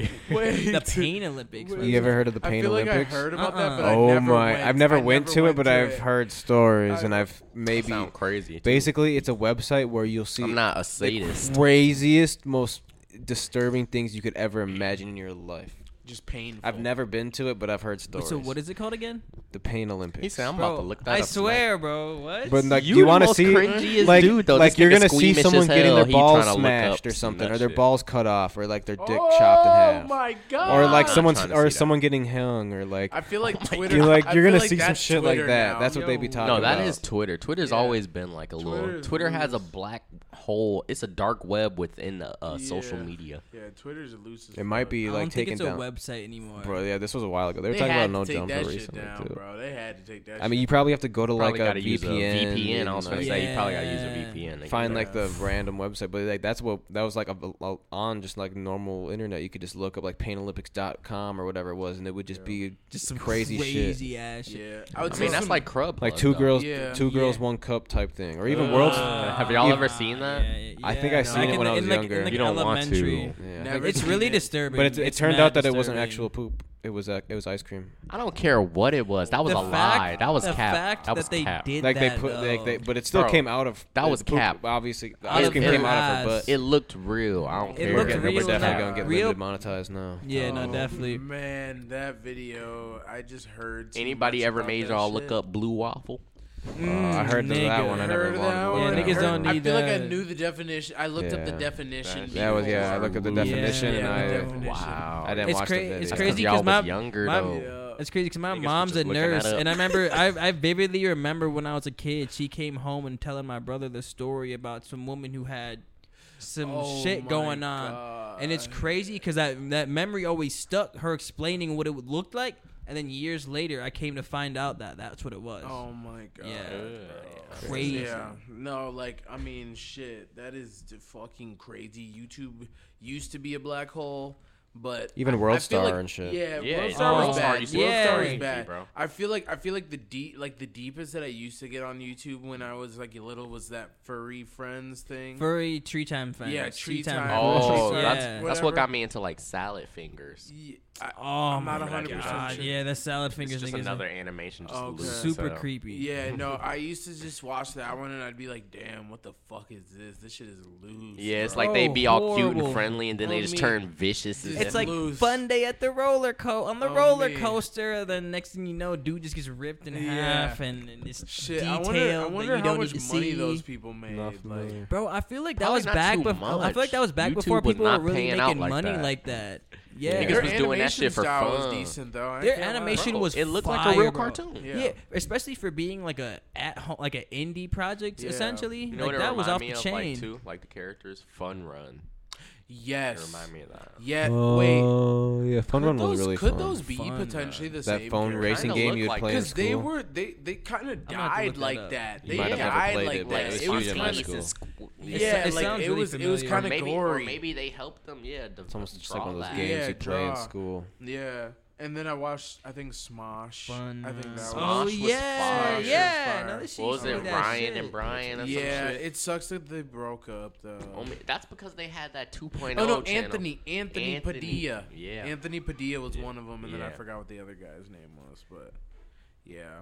Me. Wait, The Pain Olympics. Wait. You ever heard of the I Pain feel like Olympics? I heard about that, Uh-uh. but I uh-uh. oh never my! Went. I've never I went to it, but to I've heard stories, I- and I've maybe sound crazy. too. basically it's a website where you'll see I'm not a the sadist. craziest, most disturbing things you could ever imagine in your life. Just painful. I've never been to it, but I've heard stories. So what is it called again? the Pain Olympics? He said, "I'm Bro, about to look that I up." swear, bro. What? But like, You you want to see cringiest like, dude, though. like This you're nigga gonna see squeamish someone getting hell. their He balls tryna look smashed or some something, nut or their shit. balls cut off, or like their dick oh, chopped in half, Oh, my god! or like I'm someone's trying to or see that. someone getting hung, or like I feel like Twitter. you're like I you're feel gonna like see some that's shit like Twitter that. now. That's what they be Yo. talking No, about. that is Twitter. Twitter's Yeah. always been like a little. Twitter's Twitter has a loose. black hole. It's a dark web within the uh, social Yeah. media. Yeah, Twitter's a loose. as It might fuck. be I like don't think taken it's a down. Website anymore. Bro, yeah, this was a while ago. They were They talking had about no to take jumper that shit recently down, too. bro. They had to take that. I mean, you probably have to go to like a gotta a VPN. VPN. I and, was gonna like, say you probably gotta use a Yeah. VPN. to find like the random website, but like that's what that was like a, a- on just like normal internet. You could just look up like painolympics.com or whatever it was, and it would just be Just some crazy, crazy, shit. ass shit. Yeah, I, I would mean, that's some- like Crub. Like Plug, two though. girls, Yeah. two girls, Yeah. one cup type thing, or even Uh, worlds. Have y'all ever seen that? I think I Yeah, seen it when I was like- younger. You don't want to. Yeah. Never It's seen really it. disturbing. But it, it It's turned mad out that it wasn't disturbing. actual poop. It was uh, it was ice cream. I don't care what it was. That was the a fact, lie. That was the cap. fact that was they cap. did Like that. they put, like they, but it still Bro, came out of. that was poop, cap. Obviously, the ice of cream their came out of her butt. It looked real. I don't It care. looked we're, real we're definitely gonna get Real- monetized now. yeah, no, Oh, definitely. Man, that video, I just heard. Anybody ever made that y'all look up blue waffle? Uh, I heard of that one. I never Heard that one? Yeah, niggas don't I need feel like I knew the definition. I looked up the definition. That That was yeah. I looked at the definition Yeah, and the I. definition. Wow. I didn't It's watch cra- the video. it's crazy y'all 'cause my- younger my- though. Yeah. It's crazy because my Niggas mom's a nurse, and I remember I I vividly remember when I was a kid, she came home and telling my brother the story about some woman who had some Oh shit going on, and it's crazy because that that memory always stuck. Her explaining what it would look like, and then years later, I came to find out that that's what it was. Oh my god. Yeah. bro. Crazy. Yeah. No, like I mean, shit. That is fucking crazy. YouTube used to be a black hole, but Even I- I World Star like- and shit. Yeah, Yeah, World Star World was bad. used to World Star was bad, bro. I feel like I feel like the deep, like the deepest that I used to get on YouTube when I was like little was that furry friends thing. Furry tree time fan. Yeah, tree time. Oh, Yeah. that's yeah. that's what got me into like salad fingers. Yeah, I, Oh I'm not my 100% god! sure. Yeah, the salad It's fingers just niggas. another animation. Just Okay. super so. creepy. yeah, no, I used to just watch that one and I'd be like, "Damn, what the fuck is this? This shit is loose." Yeah, it's bro." like they'd be all cute and friendly, and then they just turn vicious. And It's It's like loose. fun day at the roller co on the Oh, roller man. coaster. Then next thing you know, dude just gets ripped in Yeah. half, and, and it's Shit, detailed I wonder, I that wonder you how don't much money see. those people made. Not Like. Bro, I feel like that Probably was back before. I feel like that was back much. before was people were really making like money that. like that. Yeah. Yeah, Niggas their was doing that shit animation for style was decent though. I Their animation was it looked like a real bro. cartoon. Yeah. Yeah. especially for being like a at home, like an indie project, Yeah. essentially. You know like what it that was remind off me the of, chain. like too, like the characters, Fun Run. It Yes. remind me of that. Yeah. wait. Oh yeah, Fun Could Run those, was really could fun. those be Fun, potentially the that same phone racing game you'd like play in school. Because they were they they kind of I'm gonna have to died like that. They might have never died like it, that. It was kind of It yeah, sounds like really it was it was kind of maybe, or gory. maybe they helped them. Yeah, to It's almost just like one of those games Yeah, you play in school. Yeah. And then I watched I think Smosh. Fun. I think that Smosh was oh yeah, fire. yeah. Fire. No, What was it, be that Ryan shit. and Brian? Or some Yeah, shit? it sucks that they broke up though. Oh, that's because they had that 2.0. Oh no, channel. Anthony, Anthony, Anthony, Padilla. yeah. Anthony Padilla was Yeah. one of them, and then I forgot what the other guy's name was, but yeah.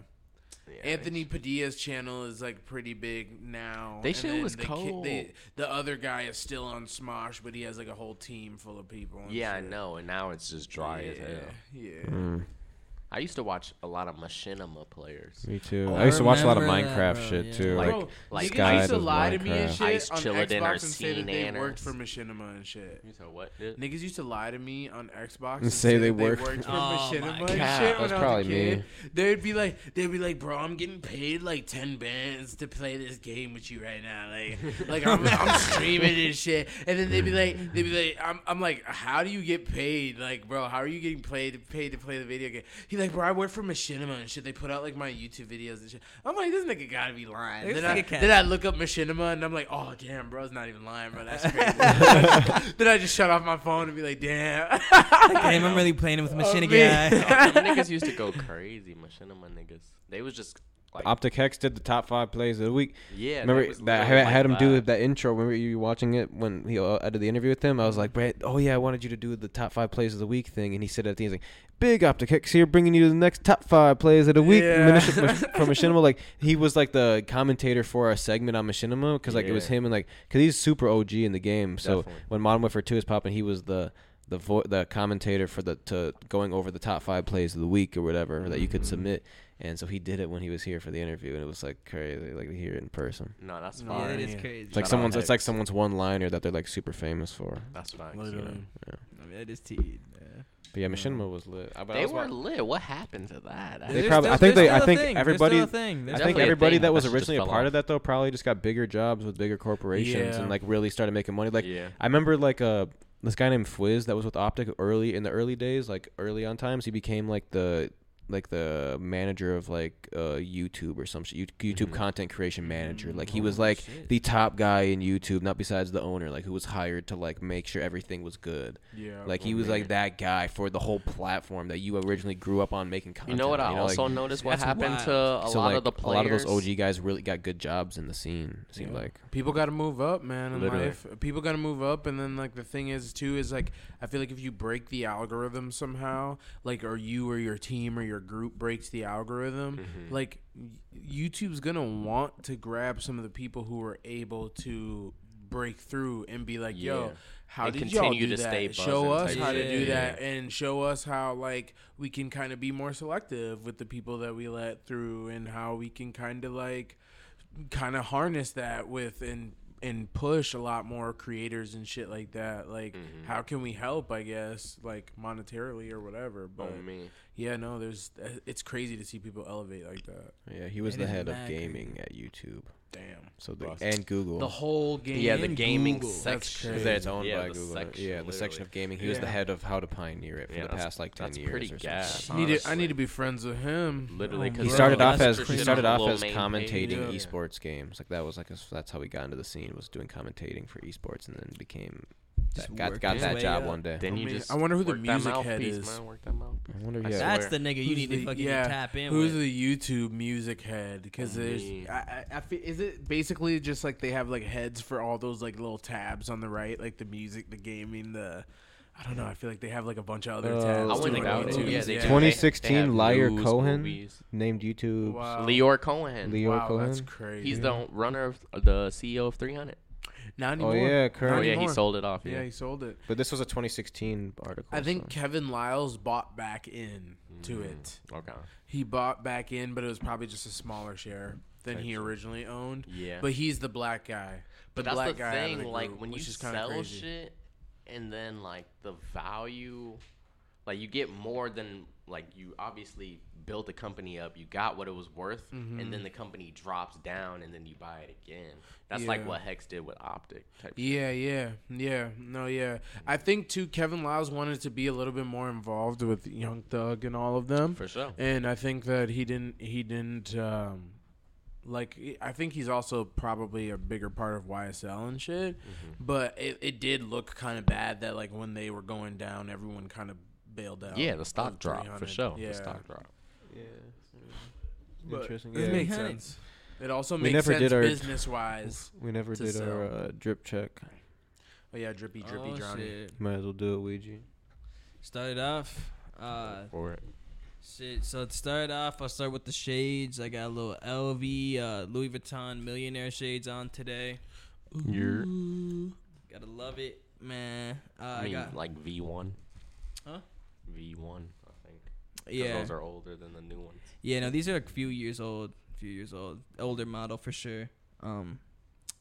Yeah, Anthony Padilla's channel is like pretty big now. They and shit then was the ki- cold. they- the other guy is still on Smosh, but he has like a whole team full of people. and Yeah, I know, and now it's just dry yeah, as hell. Yeah. Mm, I used to watch a lot of Machinima players. me too. Oh, I used to watch a lot of Minecraft that, shit bro, too. yeah. Like Bro, like niggas used to lie of to me and Minecraft. shit Ice on Chilladin Xbox or and say that they worked for Machinima and shit. You said what? Dude? Niggas used to lie to me on Xbox And and say say they that worked- worked for Oh Machinima and shit That's when I was probably a kid. me. They'd be like, they'd be like, bro, I'm getting paid like ten bands to play this game with you right now. Like, like I'm, I'm streaming and shit. And then they'd be like, they'd be like, I'm, I'm like, how do you get paid? Like, bro, how are you getting paid paid to play the video game? He's like, bro, I work for Machinima and shit. They put out like my YouTube videos and shit. I'm like, this nigga gotta be lying. This Then I, then I look up Machinima and I'm like, oh damn, bro's not even lying, bro. That's crazy. then I just shut off my phone and be like, damn. Damn, I'm really playing with machine Oh, guy. man. Oh, niggas used to go crazy. Machinima niggas. They was just like, Optic Hex did the top five plays of the week. yeah. Remember was that I had, had him like do that. that intro. Remember you were watching it when he uh, I did the interview with him. I was like, Brett, oh yeah, I wanted you to do the top five plays of the week thing, and he said at the end, he's like, "Big Optic Hex here, bringing you the next top five plays of the week Yeah. From Machinima." Like he was like the commentator for our segment on Machinima because like it was him and like because he's super OG in the game. So Definitely. when Modern Warfare Two is popping, he was the the vo- the commentator for the to going over the top five plays of the week or whatever that you could submit. And so he did it when he was here for the interview, and it was like crazy, like to hear it in person. No, that's No, Yeah, fine. it is crazy. It's like Shout out someone's. It's like someone's one liner that they're like super famous for. That's facts. Literally. I mean, that is teed. Yeah. But yeah, Machinima was lit. I, but I They was were wa- lit. What happened to that? They probably- still- I think they- I think thing. Everybody- thing. I think everybody thing, that was that originally a part off. of that though probably just got bigger jobs with bigger corporations Yeah. and like really started making money. Like yeah. I remember like uh this guy named Fwiz that was with Optic early in the early days, like early on times. He became like the like the manager of like uh, YouTube or some shit. YouTube Mhm. content creation manager. Like he Oh, was like shit. the top guy in YouTube, not besides the owner. Like who was hired to like make sure everything was good. Yeah. Like he was man. like that guy for the whole platform that you originally grew up on making content. You know what I on, like- also noticed? What happened wild. to a so lot like of the a lot of those OG guys really got good jobs in the scene. It seemed Yeah. like People got to move up, man, in Literally. life. People got to move up, and then like the thing is too is like I feel like if you break the algorithm somehow, like or you or your team or your group breaks the algorithm, Mhm. like YouTube's gonna want to grab some of the people who are able to break through and be like, Yeah. "Yo, how And did y'all continue do to that? stay show us how to do that, and show us how like we can kind of be more selective with the people that we let through, and how we can kind of like kind of harness that with and and push a lot more creators and shit like that. Like, Mhm. how can we help? I guess like monetarily or whatever. But Oh, me. yeah, no, there's it's crazy to see people elevate like that. yeah, he was It the head of mad gaming at YouTube. Damn, So the, Bust. and Google. the whole game. Yeah, the gaming Google. Section. crazy. that it's owned yeah, by the Google. Section, yeah, the section of gaming. He was the head of how to pioneer it for Yeah, the past like ten that's years pretty or gas, something. Need to, I need to be friends with him. Literally, Oh, 'cause He started off as he started off as commentating. Yeah. esports games. Like that was like his, that's how he got into the scene was doing commentating for esports, and then became Just got got that job up. one day. Then I you just I wonder who the work that music head mouthpiece, is. Man, work that mouth. I wonder. I Yeah, That's the nigga you Who's need the- to fucking yeah, tap in with. Who's with. the YouTube music head? Because there's, Me. I, I, I feel, is it basically just like they have like heads for all those like little tabs on the right, like the music, the gaming, the. I don't know. I feel like they have like a bunch of other Uh, tabs. I wouldn't on doubt it. YouTube. Yeah, they do. 2016 They have Liar news, Cohen movies. named YouTube. Wow. Lyor Cohen. Leo wow, Cohen. that's crazy. He's the runner of the CEO of 300. Not Oh yeah, Not current. Oh yeah, he sold it off. Yeah, Yeah. he sold it. But this was a 2016 article. I think so. Kevin Liles bought back in to Mm, it. Okay. He bought back in, but it was probably just a smaller share than he originally owned. Yeah. But he's the black guy. But the that's black the guy out of thing. the like when you which sell crazy. shit, and then like the value, like you get more than like you obviously built the company up. You got what it was worth, and then the company drops down, and then you buy it again. That's like what Hex did with Optic. Type. Yeah, yeah, yeah. No, yeah. I think too. Kevin Liles wanted to be a little bit more involved with Young Thug and all of them, For sure. and I think that he didn't. He didn't. Um, like I think he's also probably a bigger part of YSL and shit. Mm-hmm. But it, it did look kind of bad that like when they were going down, everyone kind of bailed out. Yeah, the stock of drop for sure. Yeah, The stock drop. But Interesting. It Yeah. makes sense. It also We makes never sense our- business wise. We never to did our uh, drip check. Oh yeah, drippy, drippy, oh, drowning. shit. Might as well do it, Ouija. Started off. Uh, For it. shit. So to start off, I'll start with the shades. I got a little LV, uh, Louis Vuitton millionaire shades on today. You're. Gotta love it, man. Uh, I I mean, got like V one. Huh? V one. I think. yeah, Those are older than the new ones. yeah. No, these are a few years old. Few years old, older model for sure. Um,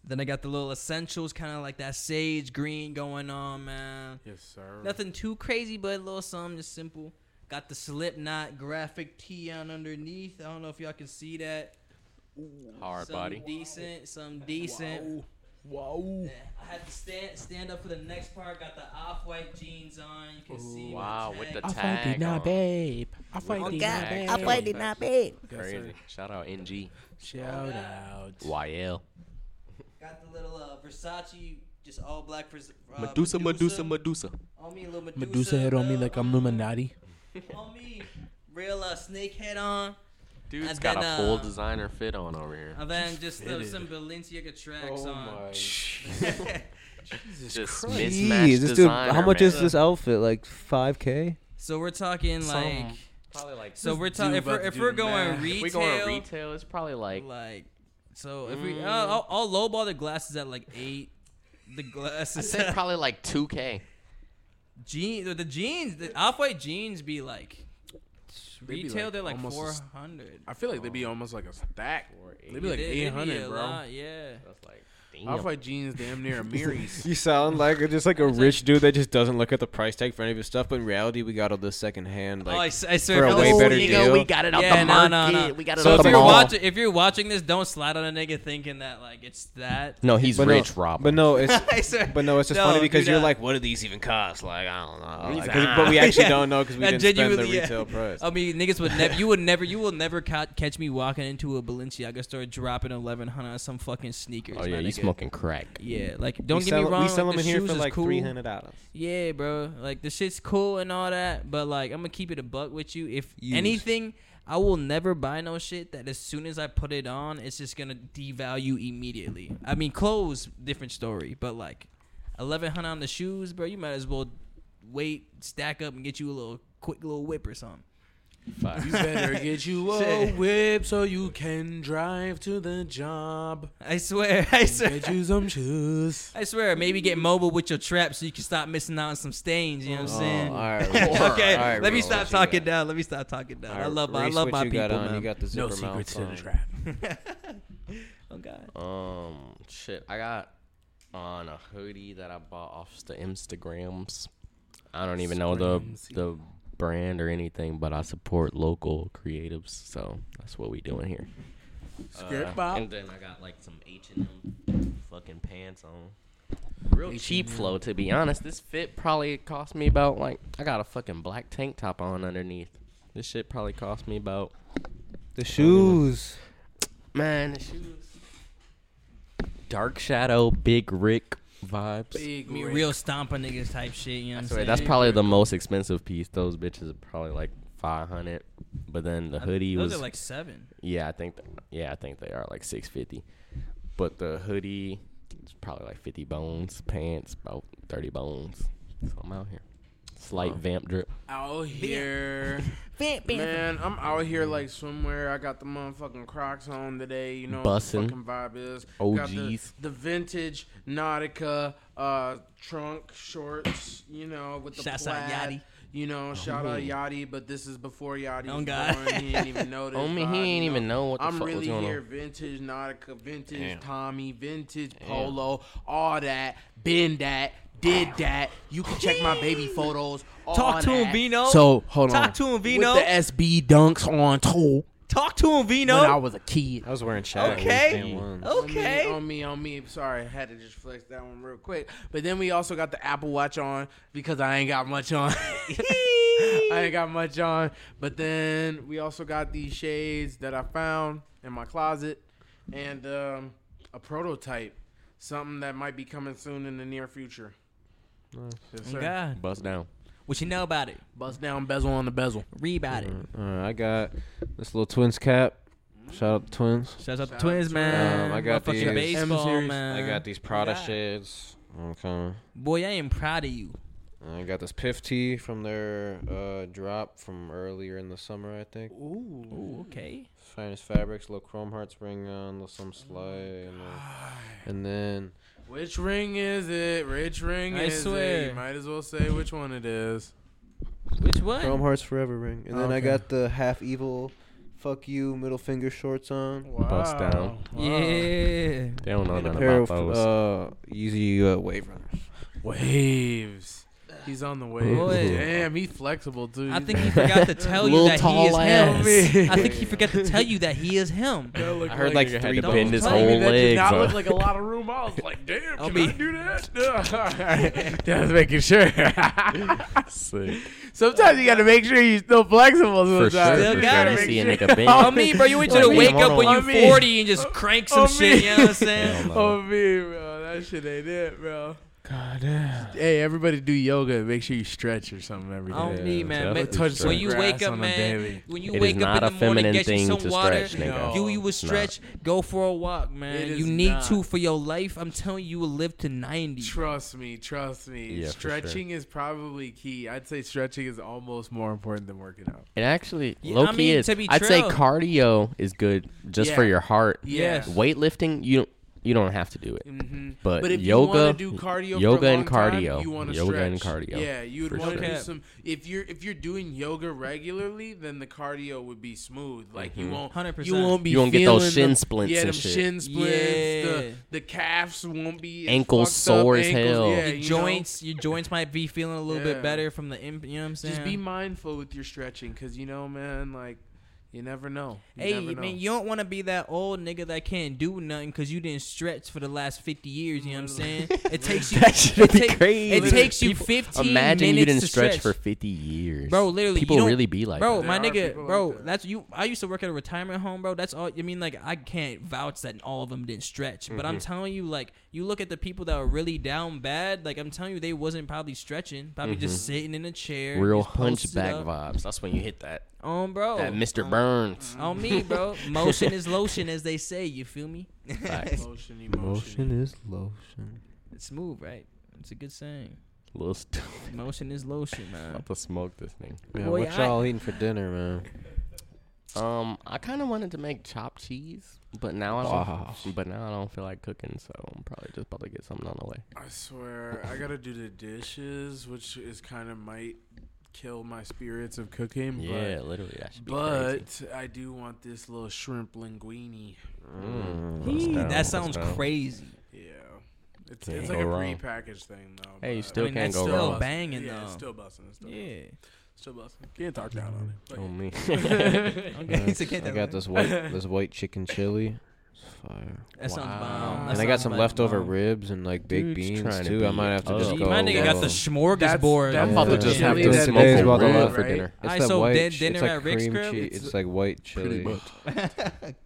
then I got the little essentials, kind of like that sage green going on, man. Yes, sir. Nothing too crazy, but a little something just simple. Got the Slipknot graphic tee on underneath. I don't know if y'all can see that. Hard some body. decent, some decent. Wow. Yeah, I had to stand stand up for the next part. Got the off white jeans on. You can see. me Wow, with the tag. tag. on. babe. I With the fight tag. I fight it Facts. babe. Crazy. Shout out NG. Shout out. YL. Got the little uh, Versace, just all black. Vers- uh, Medusa, Medusa, Medusa. On me, little Medusa. Medusa head on me like I'm um, Illuminati. On me, real uh, snake head on. Dude's And got then, a full uh, designer fit on over here. And then just uh, some Balenciaga tracks Oh on. Jesus Just Christ. mismatched Jeez, this dude. designer, How much man. is this outfit? Like 5k? So we're talking like. Some- Probably like. So we're talking if we're if we're going math. retail. If we going retail, it's probably like. like so if we Mm. uh, I'll, I'll lowball the glasses at like eight. The glasses. I glasses. said probably like 2K. jeans. The jeans. The off white jeans be like. Be Retail, like they're like almost a four s- hundred. I feel like they'd be almost like a stack. Or They'd be like They- they be 800, bro. lot, yeah. That's like. Off white jeans, damn near a Miris. You sound like just like a rich dude that just doesn't look at the price tag for any of his stuff, but in reality, we got all this secondhand. oh, I, Like, s- I swear, for a if way better nigga, deal. we got it out Yeah, the no, market. no, no. We got it So out if the you're mall. watching, if you're watching this, don't slide on a nigga thinking that like it's that. no, he's but no- rich, Rob. But no, it's but no, it's just No, funny because you're not. like, what do these even cost? Like, I don't know. He's Like, 'cause- but we actually Yeah. don't know because we That didn't spend the retail price. I mean, niggas would never. You would never. You will never catch me walking into a Balenciaga store dropping eleven hundred on some fucking sneakers. oh yeah, you nigga. Smoking crack. Yeah, mm. like don't we get sell, me wrong. We sell like, them in here for like cool. three hundred dollars. Yeah, bro. Like the shit's cool and all that, but like I'm gonna keep it a buck with you. If Used. anything, I will never buy no shit that as soon as I put it on, it's just gonna devalue immediately. I mean, clothes, different story, but like eleven hundred on the shoes, bro. You might as well wait, stack up, and get you a little quick little whip or something. You better get you a Shit. whip so you can drive to the job. I swear, I swear. Get you some shoes. I swear, maybe get mobile with your trap so you can stop missing out on some stains. You know what I'm saying? Oh, all right. okay, all right, let me Reese, stop what you talking got? down. Let me stop talking down. All I right, love, my, I love what my you people, got on? man. You got the No zipper secrets to the mouth trap. oh God. Um, shit, I got on a hoodie that I bought off the Instagrams. I don't even know the Scramsy. the brand or anything, but I support local creatives, so that's what we doing here. Script Uh, and then I got like some H and M fucking pants on. Real cheap H&M. flow, to be honest. This fit probably cost me about like I got a fucking black tank top on underneath. This shit probably cost me about The shoes. man the shoes. Dark Shadow, Big Rick vibes. Big Me Rick. real stomping niggas type shit. You know what I'm saying? that's probably the most expensive piece. Those bitches are probably like five hundred, but then the hoodie Those was are like seven. yeah, I think th- yeah, I think they are like six fifty, but the hoodie it's probably like fifty bones. Pants about thirty bones. So I'm out here, slight vamp drip. out here. Man, I'm out here like swimwear. I got the motherfucking Crocs on today. You know Bussin'. what the fucking vibe is. Got the, OGs. the vintage Nautica uh, trunk shorts. You know with the Shouts out plaid. Yachty. You know, shout out Yachty, but this is before Yachty Oh, was God. born. He didn't even know this. Homie, vibe, he you ain't even know what the I'm fuck was really going here. on. Vintage Nautica, vintage Damn. Tommy, vintage Polo, all that. Been that. Did that. You can check my baby photos. Talk to him. Vino. So hold on. Talk to him, Vino. With the SB dunks on toe Talk to him, Vino. when I was a kid. I was wearing Shaq. Okay. Okay. On me, on me, on me. Sorry, I had to just flex that one real quick. But then we also got the Apple Watch on because I ain't got much on. I ain't got much on. But then we also got these shades that I found in my closet and um, a prototype. Something that might be coming soon in the near future. Yes, Oh, sir. God. Bust down. What you know about it? Bust down bezel on the bezel. Read about it. All right, I got this little twins cap. Shout out the twins. Shout out Shout to Twins, out man. Um, I got Motherfucking these- baseball, M-series. man. I got these Prada God. shades. Okay. Boy, I am proud of you. I got this Piff tee from their uh, drop from earlier in the summer, I think. Ooh. Ooh, okay. Finest fabrics, little chrome heart spring on, little some slide, and then, and then Which ring is it? Which ring I is it? You might as well say which one it is. Which one? Chrome Hearts Forever ring. And then I got the half evil, fuck you, middle finger shorts on. Bust down. Wow. Yeah. They don't know And a nothing pair about of those. uh, Yeezy uh, Wave Runners. Waves. He's on the way. Boy. Damn, he's flexible too. I think he forgot to tell you Little that he tall is ass. him. I think he forgot to tell you that he is him. That look I heard like Nigga had three to Don't bend his tell Tell me whole that did legs. not look like a lot of room. I was like, damn, I'll can be- I do that? Alright, Just making sure. Sick. sometimes you got to make sure you're still flexible. For Sometimes. sure. Still for got sure. it. See a nigga bend. On me, bro. You want you to wake up on. when On you're 40 and just crank some On shit. You know what I'm saying? Hell no. Oh me, bro. That shit ain't it, bro. God damn. Hey, everybody do yoga. and Make sure you stretch or something every day. On Yeah, me, man. Man, touch When you grass wake up, on a man. daily. When you It is wake up not in a the morning, feminine get you thing some to water. stretch, nigga. No. You you will It's not. stretch. Go for a walk, man. It You need not. to for your life. I'm telling you, you will live to 90. Trust me, trust me. Yeah, for Stretching is probably key. I'd say stretching is almost more important than working out. It actually Yeah, low I key mean, is. to be I'd say true. cardio is good just for Yeah. your heart. Yes. Weightlifting, you you don't have to do it. hmm But, But if yoga, you want to do cardio, yoga and long time, cardio, you want to yoga and cardio, Yeah, you would want to sure. do some. If you're if you're doing yoga regularly, then the cardio would be smooth. Like you Mhm. won't, 100%. you won't be. You won't get those feeling shin the- splints Yeah, and them shit. shin splints. Yeah. The the calves won't be as Ankles fucked up, sore as ankles, hell. Yeah, your you know? joints, your joints might be feeling a little Yeah. bit better from the imp. You know what I'm saying? Just be mindful with your stretching, cause you know, man, like you never know. You Hey never know. man, you don't want to be that old nigga that can't do nothing because you didn't stretch for the last fifty years. You know what I'm saying? It takes you. That should it be take- crazy. It takes you People- fifteen Imagine minutes you didn't to stretch, stretch for 50 years. Bro, literally, you people don't- really be like bro, that. my There are nigga, people like bro, that. that's you. I used to work at a retirement home, bro. That's all. I mean, like, I can't vouch that all of them didn't stretch, but I'm Mhm. telling you, like, you look at the people that were really down bad. Like, I'm telling you, they wasn't probably stretching, probably just sitting in a chair, Real just hunchback up. vibes. That's when you hit that on bro, that Mr. on- Burns. on me, bro. Motion is lotion, as they say. You feel me? Facts. Motion, emotion. is lotion. it's smooth, right? It's a good saying. Little stupid. Motion is lotion, man. About to smoke this thing. Yeah, Boy, what y'all eating for dinner, man? Um, I kind of wanted to make chopped cheese, but now I don't. Wow. But now I don't feel like cooking, so I'm probably just about to get something on the way. I swear, I gotta do the dishes, which is kind of might kill my spirits of cooking. Yeah, literally, that should be but crazy. but I do want this little shrimp linguine. Mm, let's that sounds crazy. Yeah, it's it's like a wrong. prepackaged thing though. Hey, you still I mean, can't go still wrong. busting. banging Yeah, it's though. still busting. It's still Yeah. still busting. Can't talk down on it. But Oh me. Okay, so get I that got right. this white this white chicken chili. It's fire. That sounds Wow. bomb. That and I got sounds some like leftover bomb. ribs and like baked Dude's beans trying to too. I be might have to just up. go. My nigga got the smorgasbord. That's- I'm about to that's just have chili to that smoke today's a about the rib life. for right? dinner. It's I that sold white. din- ch- dinner it's like at Rick's cream Crib. cheese. It's It's like white Pretty chili. much.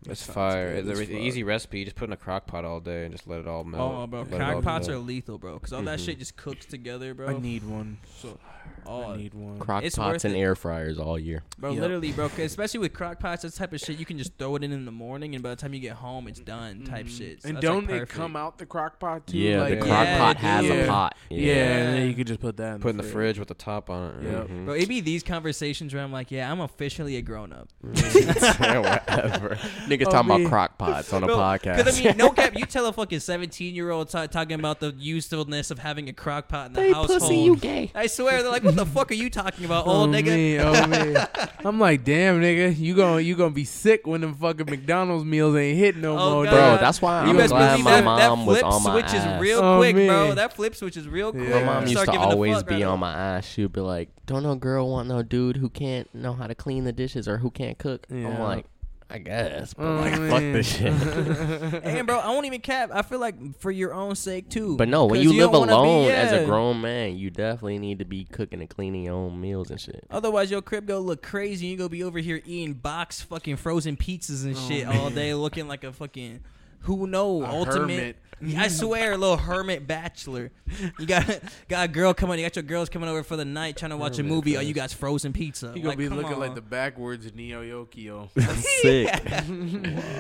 It's fire. It's The as re- easy recipe. You just put in a crock pot all day and just let it all melt. Oh, bro, Let it crock pots are melt. lethal, bro, because all that Mhm. shit just cooks together, bro. I need one. so, I oh, need one. Crock It's pots worth and it. air fryers all year. bro, Yep. literally, bro, 'cause especially with crock pots, that type of shit, you can just throw it in in the morning, and by the time you get home, it's done, type Mhm. shit. So And don't it come out the crock pot too? Yeah, like, the Yeah. crock Yeah, pot it has yeah. a pot. Yeah, Yeah. and then you could just put that in Put in the fridge with the top on it. Yep. Mhm. Bro, it be these conversations where I'm like, yeah, I'm officially a grown up. Whatever. Niggas Oh, talking me. about crock pots on a Bro, podcast. Because I mean, no cap, you tell a fucking 17 year old t- talking about the usefulness of having a crock pot in the hey, household. pussy, you gay. I swear, they're like, what the fuck are you talking about, Oh, old nigga? me, oh me. I'm like, damn, nigga, you gonna you gonna be sick when them fucking McDonald's meals ain't hitting no Oh, more, God. Bro, that's why You I'm best glad my that, mom that was flip on my switch ass. is real Oh, quick, bro. That flip switch is real quick. Yeah. My mom used to always fuck be right on my ass. She'd be like, "Don't no girl want no dude who can't know how to clean the dishes or who can't cook." I'm like, I guess, but Oh, like, fuck man. this shit. Hey, bro, I won't even cap. I feel like for your own sake too. But no, when you, live don't be- alone as a grown man, you definitely need to be cooking and cleaning your own meals and shit. Otherwise, your crib go look crazy. You go be over here eating box fucking frozen pizzas and Oh, shit all day, looking like a fucking who know A ultimate. hermit. I swear, a little hermit bachelor. You got got a girl coming. You got your girls coming over for the night trying to watch a movie. Oh, you fest. got frozen pizza. You gonna Like, be looking on. like the backwards Neo Yokio. Sick,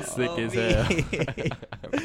sick Oh, as hell.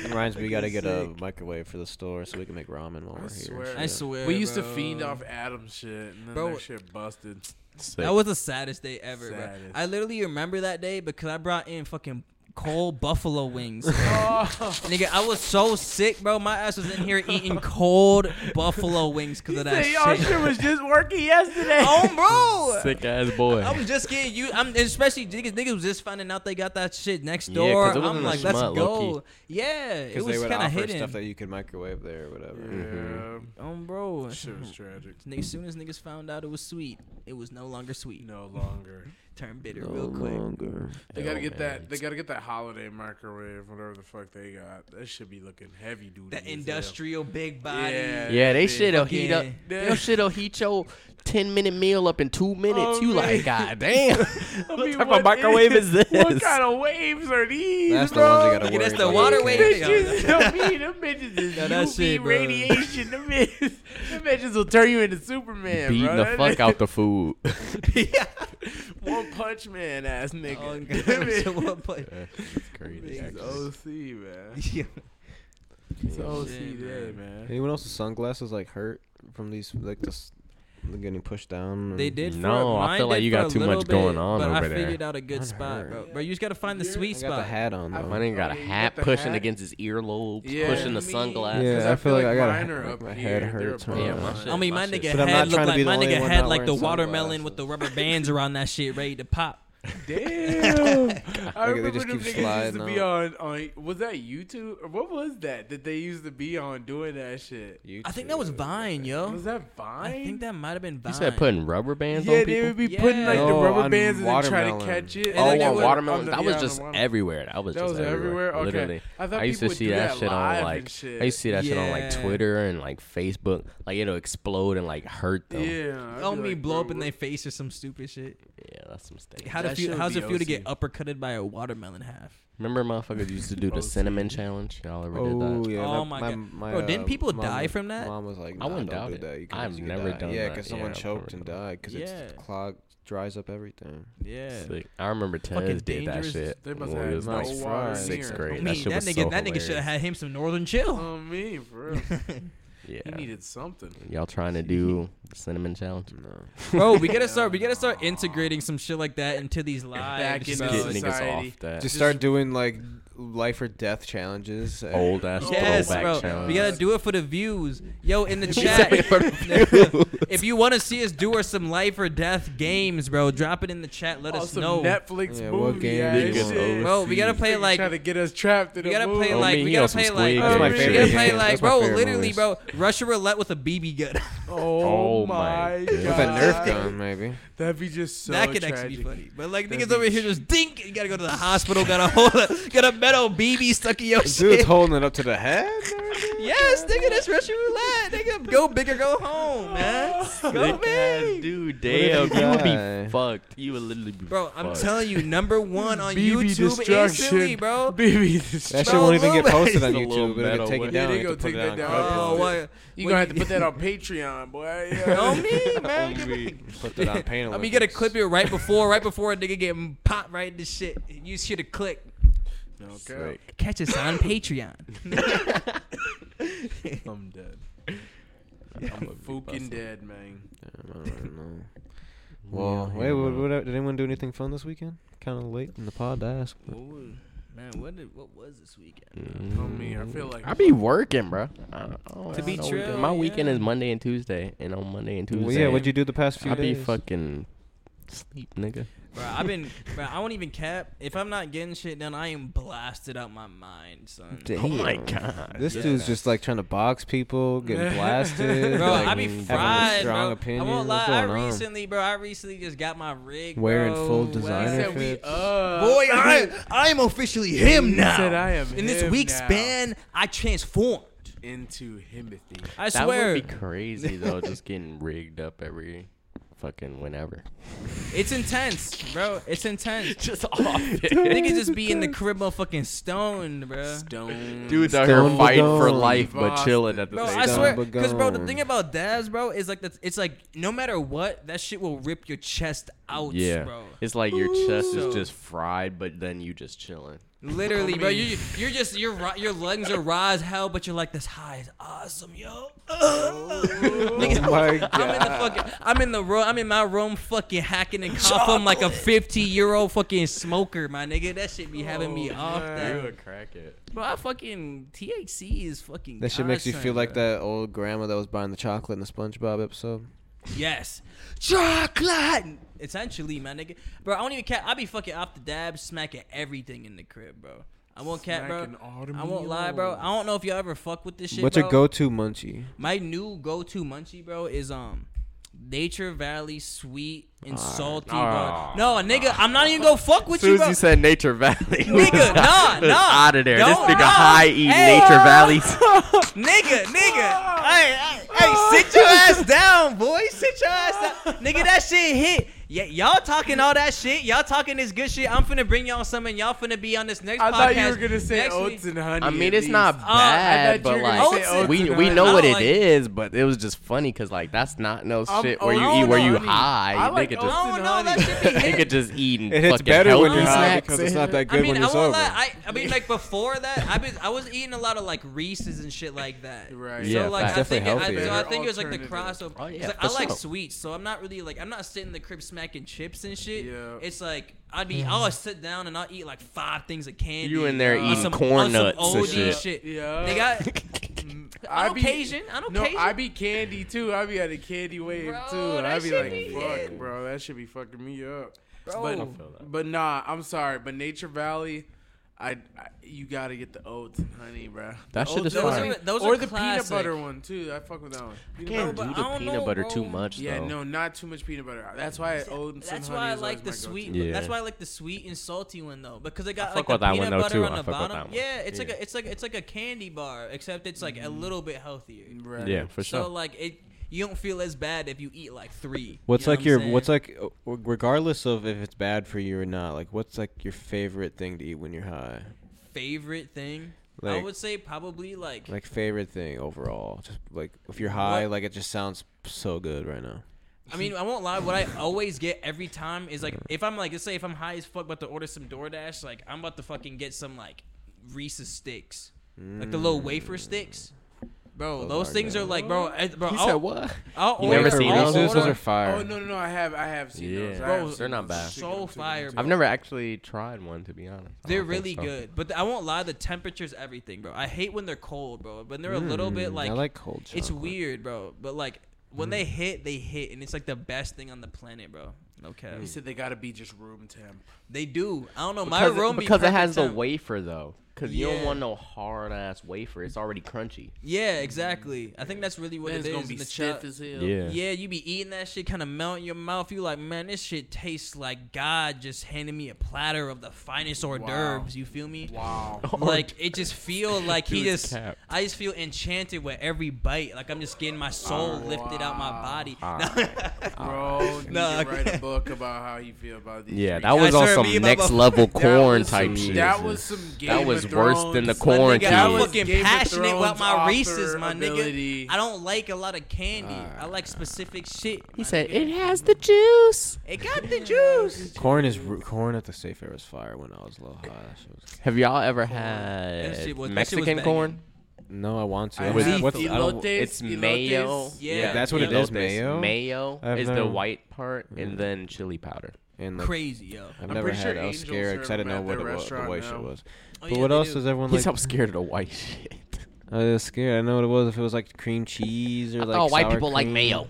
Reminds me, we gotta get a microwave for the store so we can make ramen while I we're swear. here. I swear, we used to fiend off Adam's shit, and then Bro. that shit busted. Sick. That was the saddest day ever, bro. I literally remember that day because I brought in fucking cold buffalo wings. Oh, Nigga, I was so sick, bro. My ass was in here eating cold buffalo wings because of that say y'all shit. shit was just working yesterday. Oh, bro. sick ass boy. I'm just getting you. I'm especially niggas, niggas was just finding out they got that shit next door. Yeah, it was I'm in the like, let's schmut, go. Yeah, it Because was they would kind of offer hidden. stuff that you could microwave there or whatever. Yeah, um, bro. shit was tragic. As soon as niggas found out it was sweet, it was no longer sweet. No longer. Turned bitter real quick. They gotta get that. They gotta get that holiday microwave, whatever the fuck they got. That should be looking heavy duty. That as hell. industrial big body. Yeah. Yeah, they Big shit'll heat up. fucking- Your shit'll heat your ten minute meal up in two minutes. Oh, you man. like, god damn. I what mean, type what of microwave is this? What kind of waves are these? That's the bro? ones you gotta Yeah, that's the about. water You wave. Bitches, I mean, them bitches is Yeah, that UV shit, bro. radiation. Them bitches, them bitches will turn you into Superman, Beating bro. the fuck out the food. yeah. One Punch Man ass nigga. Oh, Them God. bitches- So what point- It's crazy. It's OC, man. Yeah. It's OC Shit, man. man. Anyone else's sunglasses like hurt from these like this getting pushed down. They and- did. For, No, I feel like you got too little much going bit, on but I over there. figured out a good spot, Unheard. bro. Bro, you just gotta find the I sweet I got the spot. hat on. I- Though. My nigga got a hat got pushing hat? against his earlobes, Yeah, pushing the me- sunglasses. Yeah, I feel like I got a- mine are up my here. head They're hurts Yeah, my shit- I mean, my, my nigga head looked like my nigga one had like the watermelon with the rubber bands around that shit ready to pop. Damn. I they remember just them keep niggas used sliding to be on, on. Was that YouTube or what was that that they used to be on doing that shit? I think that was Vine, yo. Was that Vine? I think that might have been Vine. You said putting rubber bands yeah, on they would be putting like the No, rubber oh, on bands and then try to watermelon. catch it. Oh, and Oh, like they on would- watermelon. on the- that was yeah, just the watermelon. everywhere. That was That just was everywhere. everywhere. Okay. Literally. I thought I used to people see do that that shit on live like shit. I used to see that shit on like Yeah. Twitter and like Facebook. Like it'll explode and like hurt them. Yeah, Yeah. I'd Oh, be me like, blow bro, up in what- their face or some stupid shit. Yeah, that's a mistake. How That to feel? How's it feel to get uppercutted by a watermelon half? Remember, motherfuckers used to do the cinnamon challenge. Y'all ever did Oh that? yeah. Oh my God. my, Bro, didn't uh, people mom die was- from that? Mom was like, I nah, wouldn't don't doubt do it. that. You can- I've you never die. done Yeah, that. because someone Yeah, I choked and died because Yeah. it's clogged, dries up everything. Yeah. Sick. I remember Fucking Tez did that shit. They must when have we was no like fries. sixth grade. I that mean, shit that nigga, so that nigga should have had him some Northern Chill. Oh me, for real. Yeah. He needed something. Y'all trying to do the cinnamon challenge? No. Bro, we gotta start. We gotta start integrating some shit like that into these lives. Back into bro. Get society. niggas off that Just start doing like life or death challenges. old ass Yes, throwback bro. challenge. We gotta do it for the views. Yo, in the chat, the views. if you want to see us do our some life or death games, bro, drop it in the chat. Let us know. Netflix Yeah, what movie game ass Niggas shit. Bro, we gotta play Niggas like trying to get us trapped in we gotta play like we gotta play like That's my we gotta play like bro, literally, movies. bro, Russia roulette with a BB gun. Oh, Oh my my god. with a Nerf gun, maybe. That'd be just so that could actually be funny. But like niggas over here just dink. You gotta go to the hospital. Got a whole got a metal BB stuck in your Dude's shit. holding it up to the head. Yes, nigga, that's Russian roulette. Nigga, go big or go home, man. Go Sick ass big. dude, damn, you would be fucked. You would literally be Bro, I'm telling you, number one on BB YouTube destruction. instantly, bro. BB That shit won't even get posted on it's a YouTube. It'll metal get taken one. down. Yeah, You they have to gonna put it take that down. Craigslist. Oh, what? You gonna have to put that on Patreon, boy. On me, man. Put that on Pain I mean, you gotta clip it right before, right before a nigga get popped right in the shit. You should have clicked. Okay. Catch us on Patreon. I'm dead. I'm a fucking dead, man. I don't know. Well, wait, what, what, did anyone do anything fun this weekend? Kind of late in the pod to ask. but- Man, what did, what was this weekend? Mm. On me, I feel like I be working, bro. I don't- I don't To be know what true, weekend- my weekend yeah. is Monday and Tuesday, and on Monday and Tuesday, Well, yeah, what'd you do the past few days? I be days? fucking sleep, nigga. Bro, I've been, bro, I won't even cap. If I'm not getting shit done, I am blasted out my mind, son. Damn. Oh my god, This Yeah. dude's just like trying to box people, getting blasted. Bro, like, I be fried, strong bro. opinions. I won't lie. What's I going on? recently, bro, I recently just got my rig, Wearing full designer said fits. Boy, I I am officially him He now. said I am In this him week now. span, I transformed. into Himothy. I that swear, would be crazy though. just getting rigged up every fucking whenever. it's intense, bro. It's intense. just off it. Niggas just be in the crib, motherfucking stoned, bro. Stone. Dudes out Stone here fighting for Begone. life but chilling at the Bro, same I time. swear, but because bro, the gone. thing about dabs, bro, is like that. It's like no matter what, that shit will rip your chest out, Yeah, bro. it's like your chest So- is just fried, but then you just chilling. Literally, I bro. You you're just your your lungs are raw as hell, but you're like this high is awesome, yo. Oh nigga, Oh my I'm in the God. fucking. I'm in the room. I'm in my room, fucking hacking and coughing like a 50 year old fucking smoker, my nigga. That shit be having me Oh, off. man. That. crack it. Bro, I fucking THC is fucking. That shit makes you feel like bro. that old grandma that was buying the chocolate in the SpongeBob episode. Yes. Chocolate! Essentially, my nigga. Bro, I don't even care. I be fucking off the dab, smacking everything in the crib, bro. I won't cap, bro. Smacking all the I won't lie, bro. I don't know if y'all ever fuck with this shit, What's bro. your go-to munchie? My new go-to munchie, bro, is um Nature Valley sweet and salty, bro. Ah. No, nigga, I'm not even gonna fuck with As soon you, as bro. you said Nature Valley, Nigga, nah, nah. out of there. This Don't- nigga nah. high eating Hey. Nature Valleys. nigga, nigga. Hey, hey, hey, sit your ass down, boy. Sit your ass down. Nigga, that shit hit. Yeah, y'all talking all that shit. Y'all talking this good shit. I'm finna bring y'all some, and y'all finna be on this next. I podcast thought you were gonna say oats and honey. I mean, it's least. Oh, not bad, uh, but like we we know what it is, but it was just funny because like that's not no I'm, shit where you eat where you high. I like oats. no, that should be. Could just eat it's better when you're high because it's not that good I mean, when you're sober. I, mean, like before that, I was I was eating a lot of like Reeses and shit like that. Right. So yeah, like I think it, I, was like the crossover. Oh, I like sweets, so I'm not really like I'm not sitting in the crib mac and chips and shit. Yeah. It's like I'd be yeah. I'll sit down and I'll eat like five things of candy. You in there uh, eating some, corn nuts and shit. Yeah. They got mm, I be, Cajun. I don't no, Cajun. I be candy too. I be at a candy wave bro, too. And I be like, be fuck, it. bro, that should be fucking me up. Bro. But, but nah, I'm sorry. But Nature Valley, I, I you gotta get the oats and honey, bro. That shit is those fire. are- those or are the peanut butter one too. I fuck with that one. I can't butter- do the peanut know, butter too bro. much yeah, though. no, not too much peanut butter. That's why I oats and honey. That's why I like the sweet. Yeah. That's why I like the sweet and salty one though, because I got fuck like the that peanut though, butter too. on I the fuck bottom. Yeah, it's like a, it's like it's like a candy bar, except it's like a mm-hmm. little bit healthier. Right. Yeah, for sure. So like it you don't feel as bad if you eat like three. What's you like what your saying? what's like uh, regardless of if it's bad for you or not, like what's like your favorite thing to eat when you're high? Favorite thing? Like, I would say probably like like favorite thing overall. Just like if you're high, what? like it just sounds so good right now. I mean, I won't lie. What I always get every time is like, if I'm like, let's say if I'm high as fuck, about to order some DoorDash, like I'm about to fucking get some like Reese's sticks, like the little wafer sticks. Bro, those, those things good. are like, bro, eh, bro. He I'll, said what? I'll you never seen those? Those are fire. Oh no, no, no! I have, I have seen yeah. those. Bro, they're not bad. So fire. Bro. I've never actually tried one to be honest. They're really so. good, but I won't lie. The temperature's everything, bro. I hate when they're cold, bro. When they're mm, a little bit like, I like cold. Chocolate. It's weird, bro. But like when mm. they hmm. hit, they hit, and it's like the best thing on the planet, bro. Okay. He said they gotta be just room temp. They do. I don't know. Because, My room because it has temp. the wafer though. Cause you don't want no hard ass wafer. It's already crunchy. Yeah, exactly. I think that's really what Man's it is. gonna be in the stiff as hell. Yeah. Yeah, you be eating that shit, kind of melt in your mouth. You like, man, this shit tastes like God just handed me a platter of the finest hors Wow. d'oeuvres. You feel me? Wow. Like it just feel like he just, capped. I just feel enchanted with every bite. Like I'm just getting my soul oh, lifted out my body. Ah. Bro, need Nah, write a book about how you feel about these. Yeah, that was on some next level corn type shit. That was some game That was worse than the quarantine. Nigga, I'm looking Game passionate about my Reeses, my ability. nigga. I don't like a lot of candy. I like ah. specific shit. He said nigga. it has the juice. It got the juice. Corn is corn at the safe air was fire when I was low ah, high. Was Have y'all ever corn. had was, Mexican corn? No, I want to. I have, what's, elotes, it's elotes, mayo. Yeah. yeah, that's what elotes. it is. Mayo. Mayo is the white part, and mm. then chili powder. And like, crazy, yo. I've I'm never had. Sure I was scared because I didn't know what it was, the white now. shit was. Oh, but yeah, what else do. does everyone He's like? He's scared of the white shit. I was uh, scared. I know what it was. If it was like cream cheese or I like. Oh, white people cream. like mayo.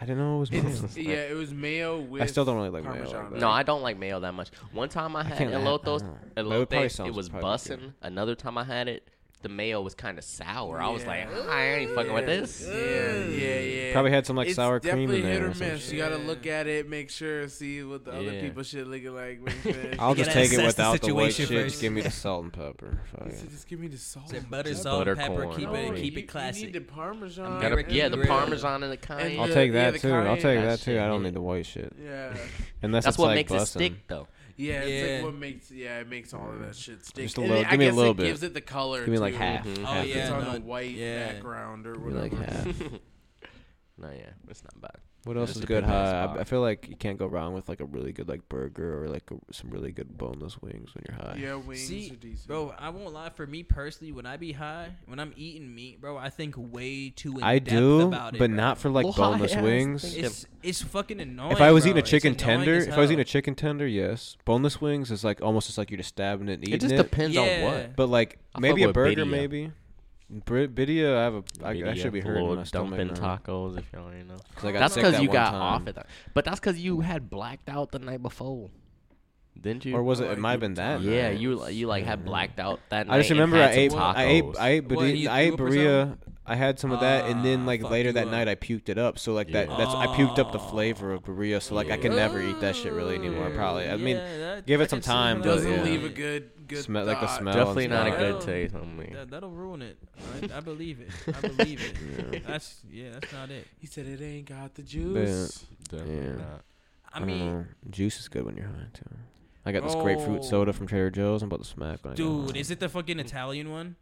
I didn't know it was mayo. yeah, it was mayo with. I still don't really like Parmesan. mayo. No, I don't like mayo that much. One time I had I elotes, elotes, it was bussing. Another time I had it, the mayo was kind of sour. I was like, ah, I ain't fucking with this. Yeah, yeah, mm. yeah. Probably had some like It's sour cream in hit there. or or some miss. You gotta look at it, make sure, see what the other people shit looking like. I'll just take it assess the without the, white shit. Just give me the salt and pepper. Just give me the salt. Say butter, salt, butter pepper. corn. Keep it, No, keep you- it You need the parmesan. Gotta- American yeah, the Grill. parmesan and the cayenne. I'll take that the too. I'll take that too. I don't need the white shit. Yeah. Unless That's what makes it stick, though. Yeah, it's Yeah. like what makes yeah it makes all of that shit stick. Just a And little- I give me a little it bit. Gives it the color. Give me like too. half. Mhm. Oh half. yeah, it's on a white yeah. background or Give me whatever. like half. no, yeah, it's not bad. What else is good? high? I, feel like you can't go wrong with like a really good like burger or like a, some really good boneless wings when you're high. Yeah, wings See, are decent. Bro, I won't lie. For me personally, when I be high, when I'm eating meat, bro, I think way too. In I depth do, about it, but not for like boneless wings. It's it's fucking annoying. If I was bro. eating a chicken tender, if I was eating a chicken tender, yes, boneless wings is like almost just like you're just stabbing it and eating it. Just it. depends yeah. on what. But like I maybe a burger, maybe. Birria, uh, I have a. I, Birria, I should be hurting. Dumping tacos, if you already know. Cause that's because you got time. off at that. But that's because you had blacked out the night before. Didn't you? Or was it? It might have been that. Yeah, night. you you like had blacked out that. I night just remember I ate, I ate I ate I ate, what, I ate birria I had some of that, and then ah, like later that night. I puked it up. So like that, that's I puked up the flavor of burrito. So like I can never eat that shit really anymore. Probably. I mean, that- give it some time. Doesn't yeah. leave a good good Smell- like a smell. Definitely not a good taste, on That, that'll ruin it. I, I believe it. I believe it. That's yeah. That's not it. He said it ain't got the juice. Definitely Yeah. not. I mean, juice is good when you're high too. I got this grapefruit oh. soda from Trader Joe's. I'm about to smack. Dude, is it the fucking Italian one?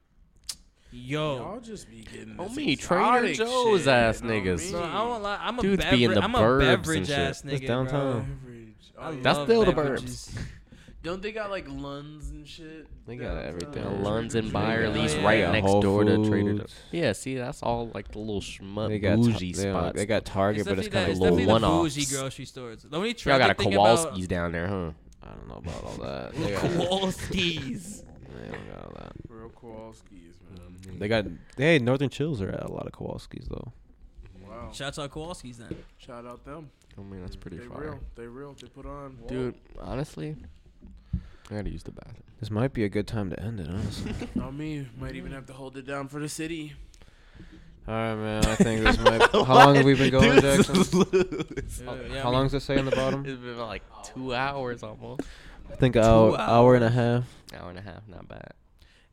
Yo, Y'all just be getting Oh, this me, Trader exotic Joe's shit, ass you know what I niggas. bro. I won't lie. I'm a Dudes be in the I'm a burbs and beverage shit. ass It's nigga. downtown. Bro. I Oh, yeah. That's love still the beverages. Don't they got like Lunds and shit? They got downtown? everything. The Yeah, Lunds and Trader Byerly's Joe's. right Yeah. next Whole door to Trader Joe's. Foods. Yeah, see, that's all like the little schmuck They got bougie ta- they, spots. They got Target, It's but it's kind of it's little the one-offs. bougie grocery stores. The only Y'all tragic got a thing Kowalski's down there, huh? I don't know about all that. They got, Kowalski's. they don't got all that. Real Kowalski's, man. Mm-hmm. They got they had Northern Chills are at a lot of Kowalski's though. Wow. Shouts out Kowalski's then. Shout out them. I mean, that's pretty they fire. real. They real. They put on. Dude, honestly, I gotta use the bathroom. This might be a good time to end it, honestly. Not me. Might even have to hold it down for the city. all right, man. I think this might. How long have we been going, Jackson? Yeah, yeah, How I long mean, does it say on the bottom? It's been like two hours almost. I think an hour, hour and a half. Hour and a half, not bad.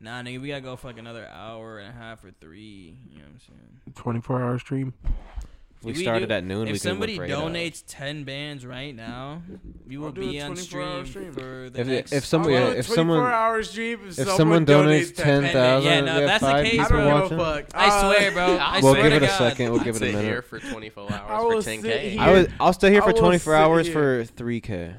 Nah, nigga, we gotta go for like another hour and a half or three. You know what I'm saying? 24 hour stream. If we we started do- at noon, if could somebody for eight donates ten bands right now, we will be on stream, stream. for the If- next. if somebody- I'll yeah, do if someone- hour stream, if, If someone, someone donates ten 10,000, Yeah, no, we have that's the case, I don't bro. give fuck. I swear, bro. Uh, I We'll swear give it a God. second. We'll I'd give it a sit minute. here for 24 I hours will for 10k. here. I would. I'll stay here I for 24 hours here. for 3k.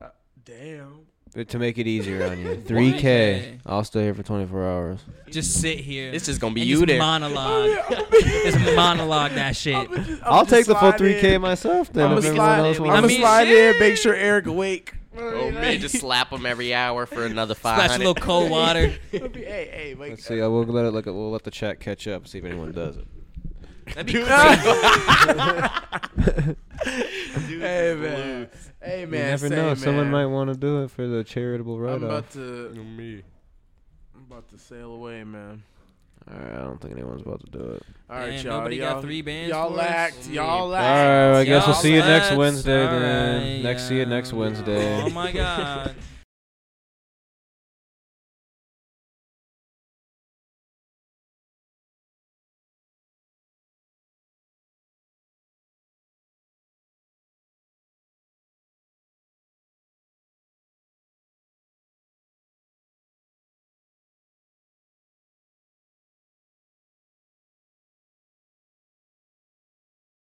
Uh, damn. But to make it easier on you, 3k. Why? I'll stay here for 24 hours. Just sit here. It's just gonna be and you just there. monologue. just monologue that shit. I'll take the full 3k myself then. I'm if gonna everyone slide, else I'm wants gonna I mean, slide in, make sure Eric awake. Oh man, just slap him every hour for another five. Splash a little cold water. hey, hey, wake Let's see. I will let it. Like, we'll let the chat catch up. See if anyone does it. That'd be Dude. crazy. hey man, hey you never say, know. Someone might want to do it for the charitable I'm write-off. about to, me. I'm about to sail away, man. All right, I don't think anyone's about to do it. All right, Damn, y'all. nobody y'all, got three bands Y'all for lacked. Y'all All lacked. right, I guess we'll Y'all see you next. Wednesday All then. right, Next, see you next. Wednesday. Oh my god.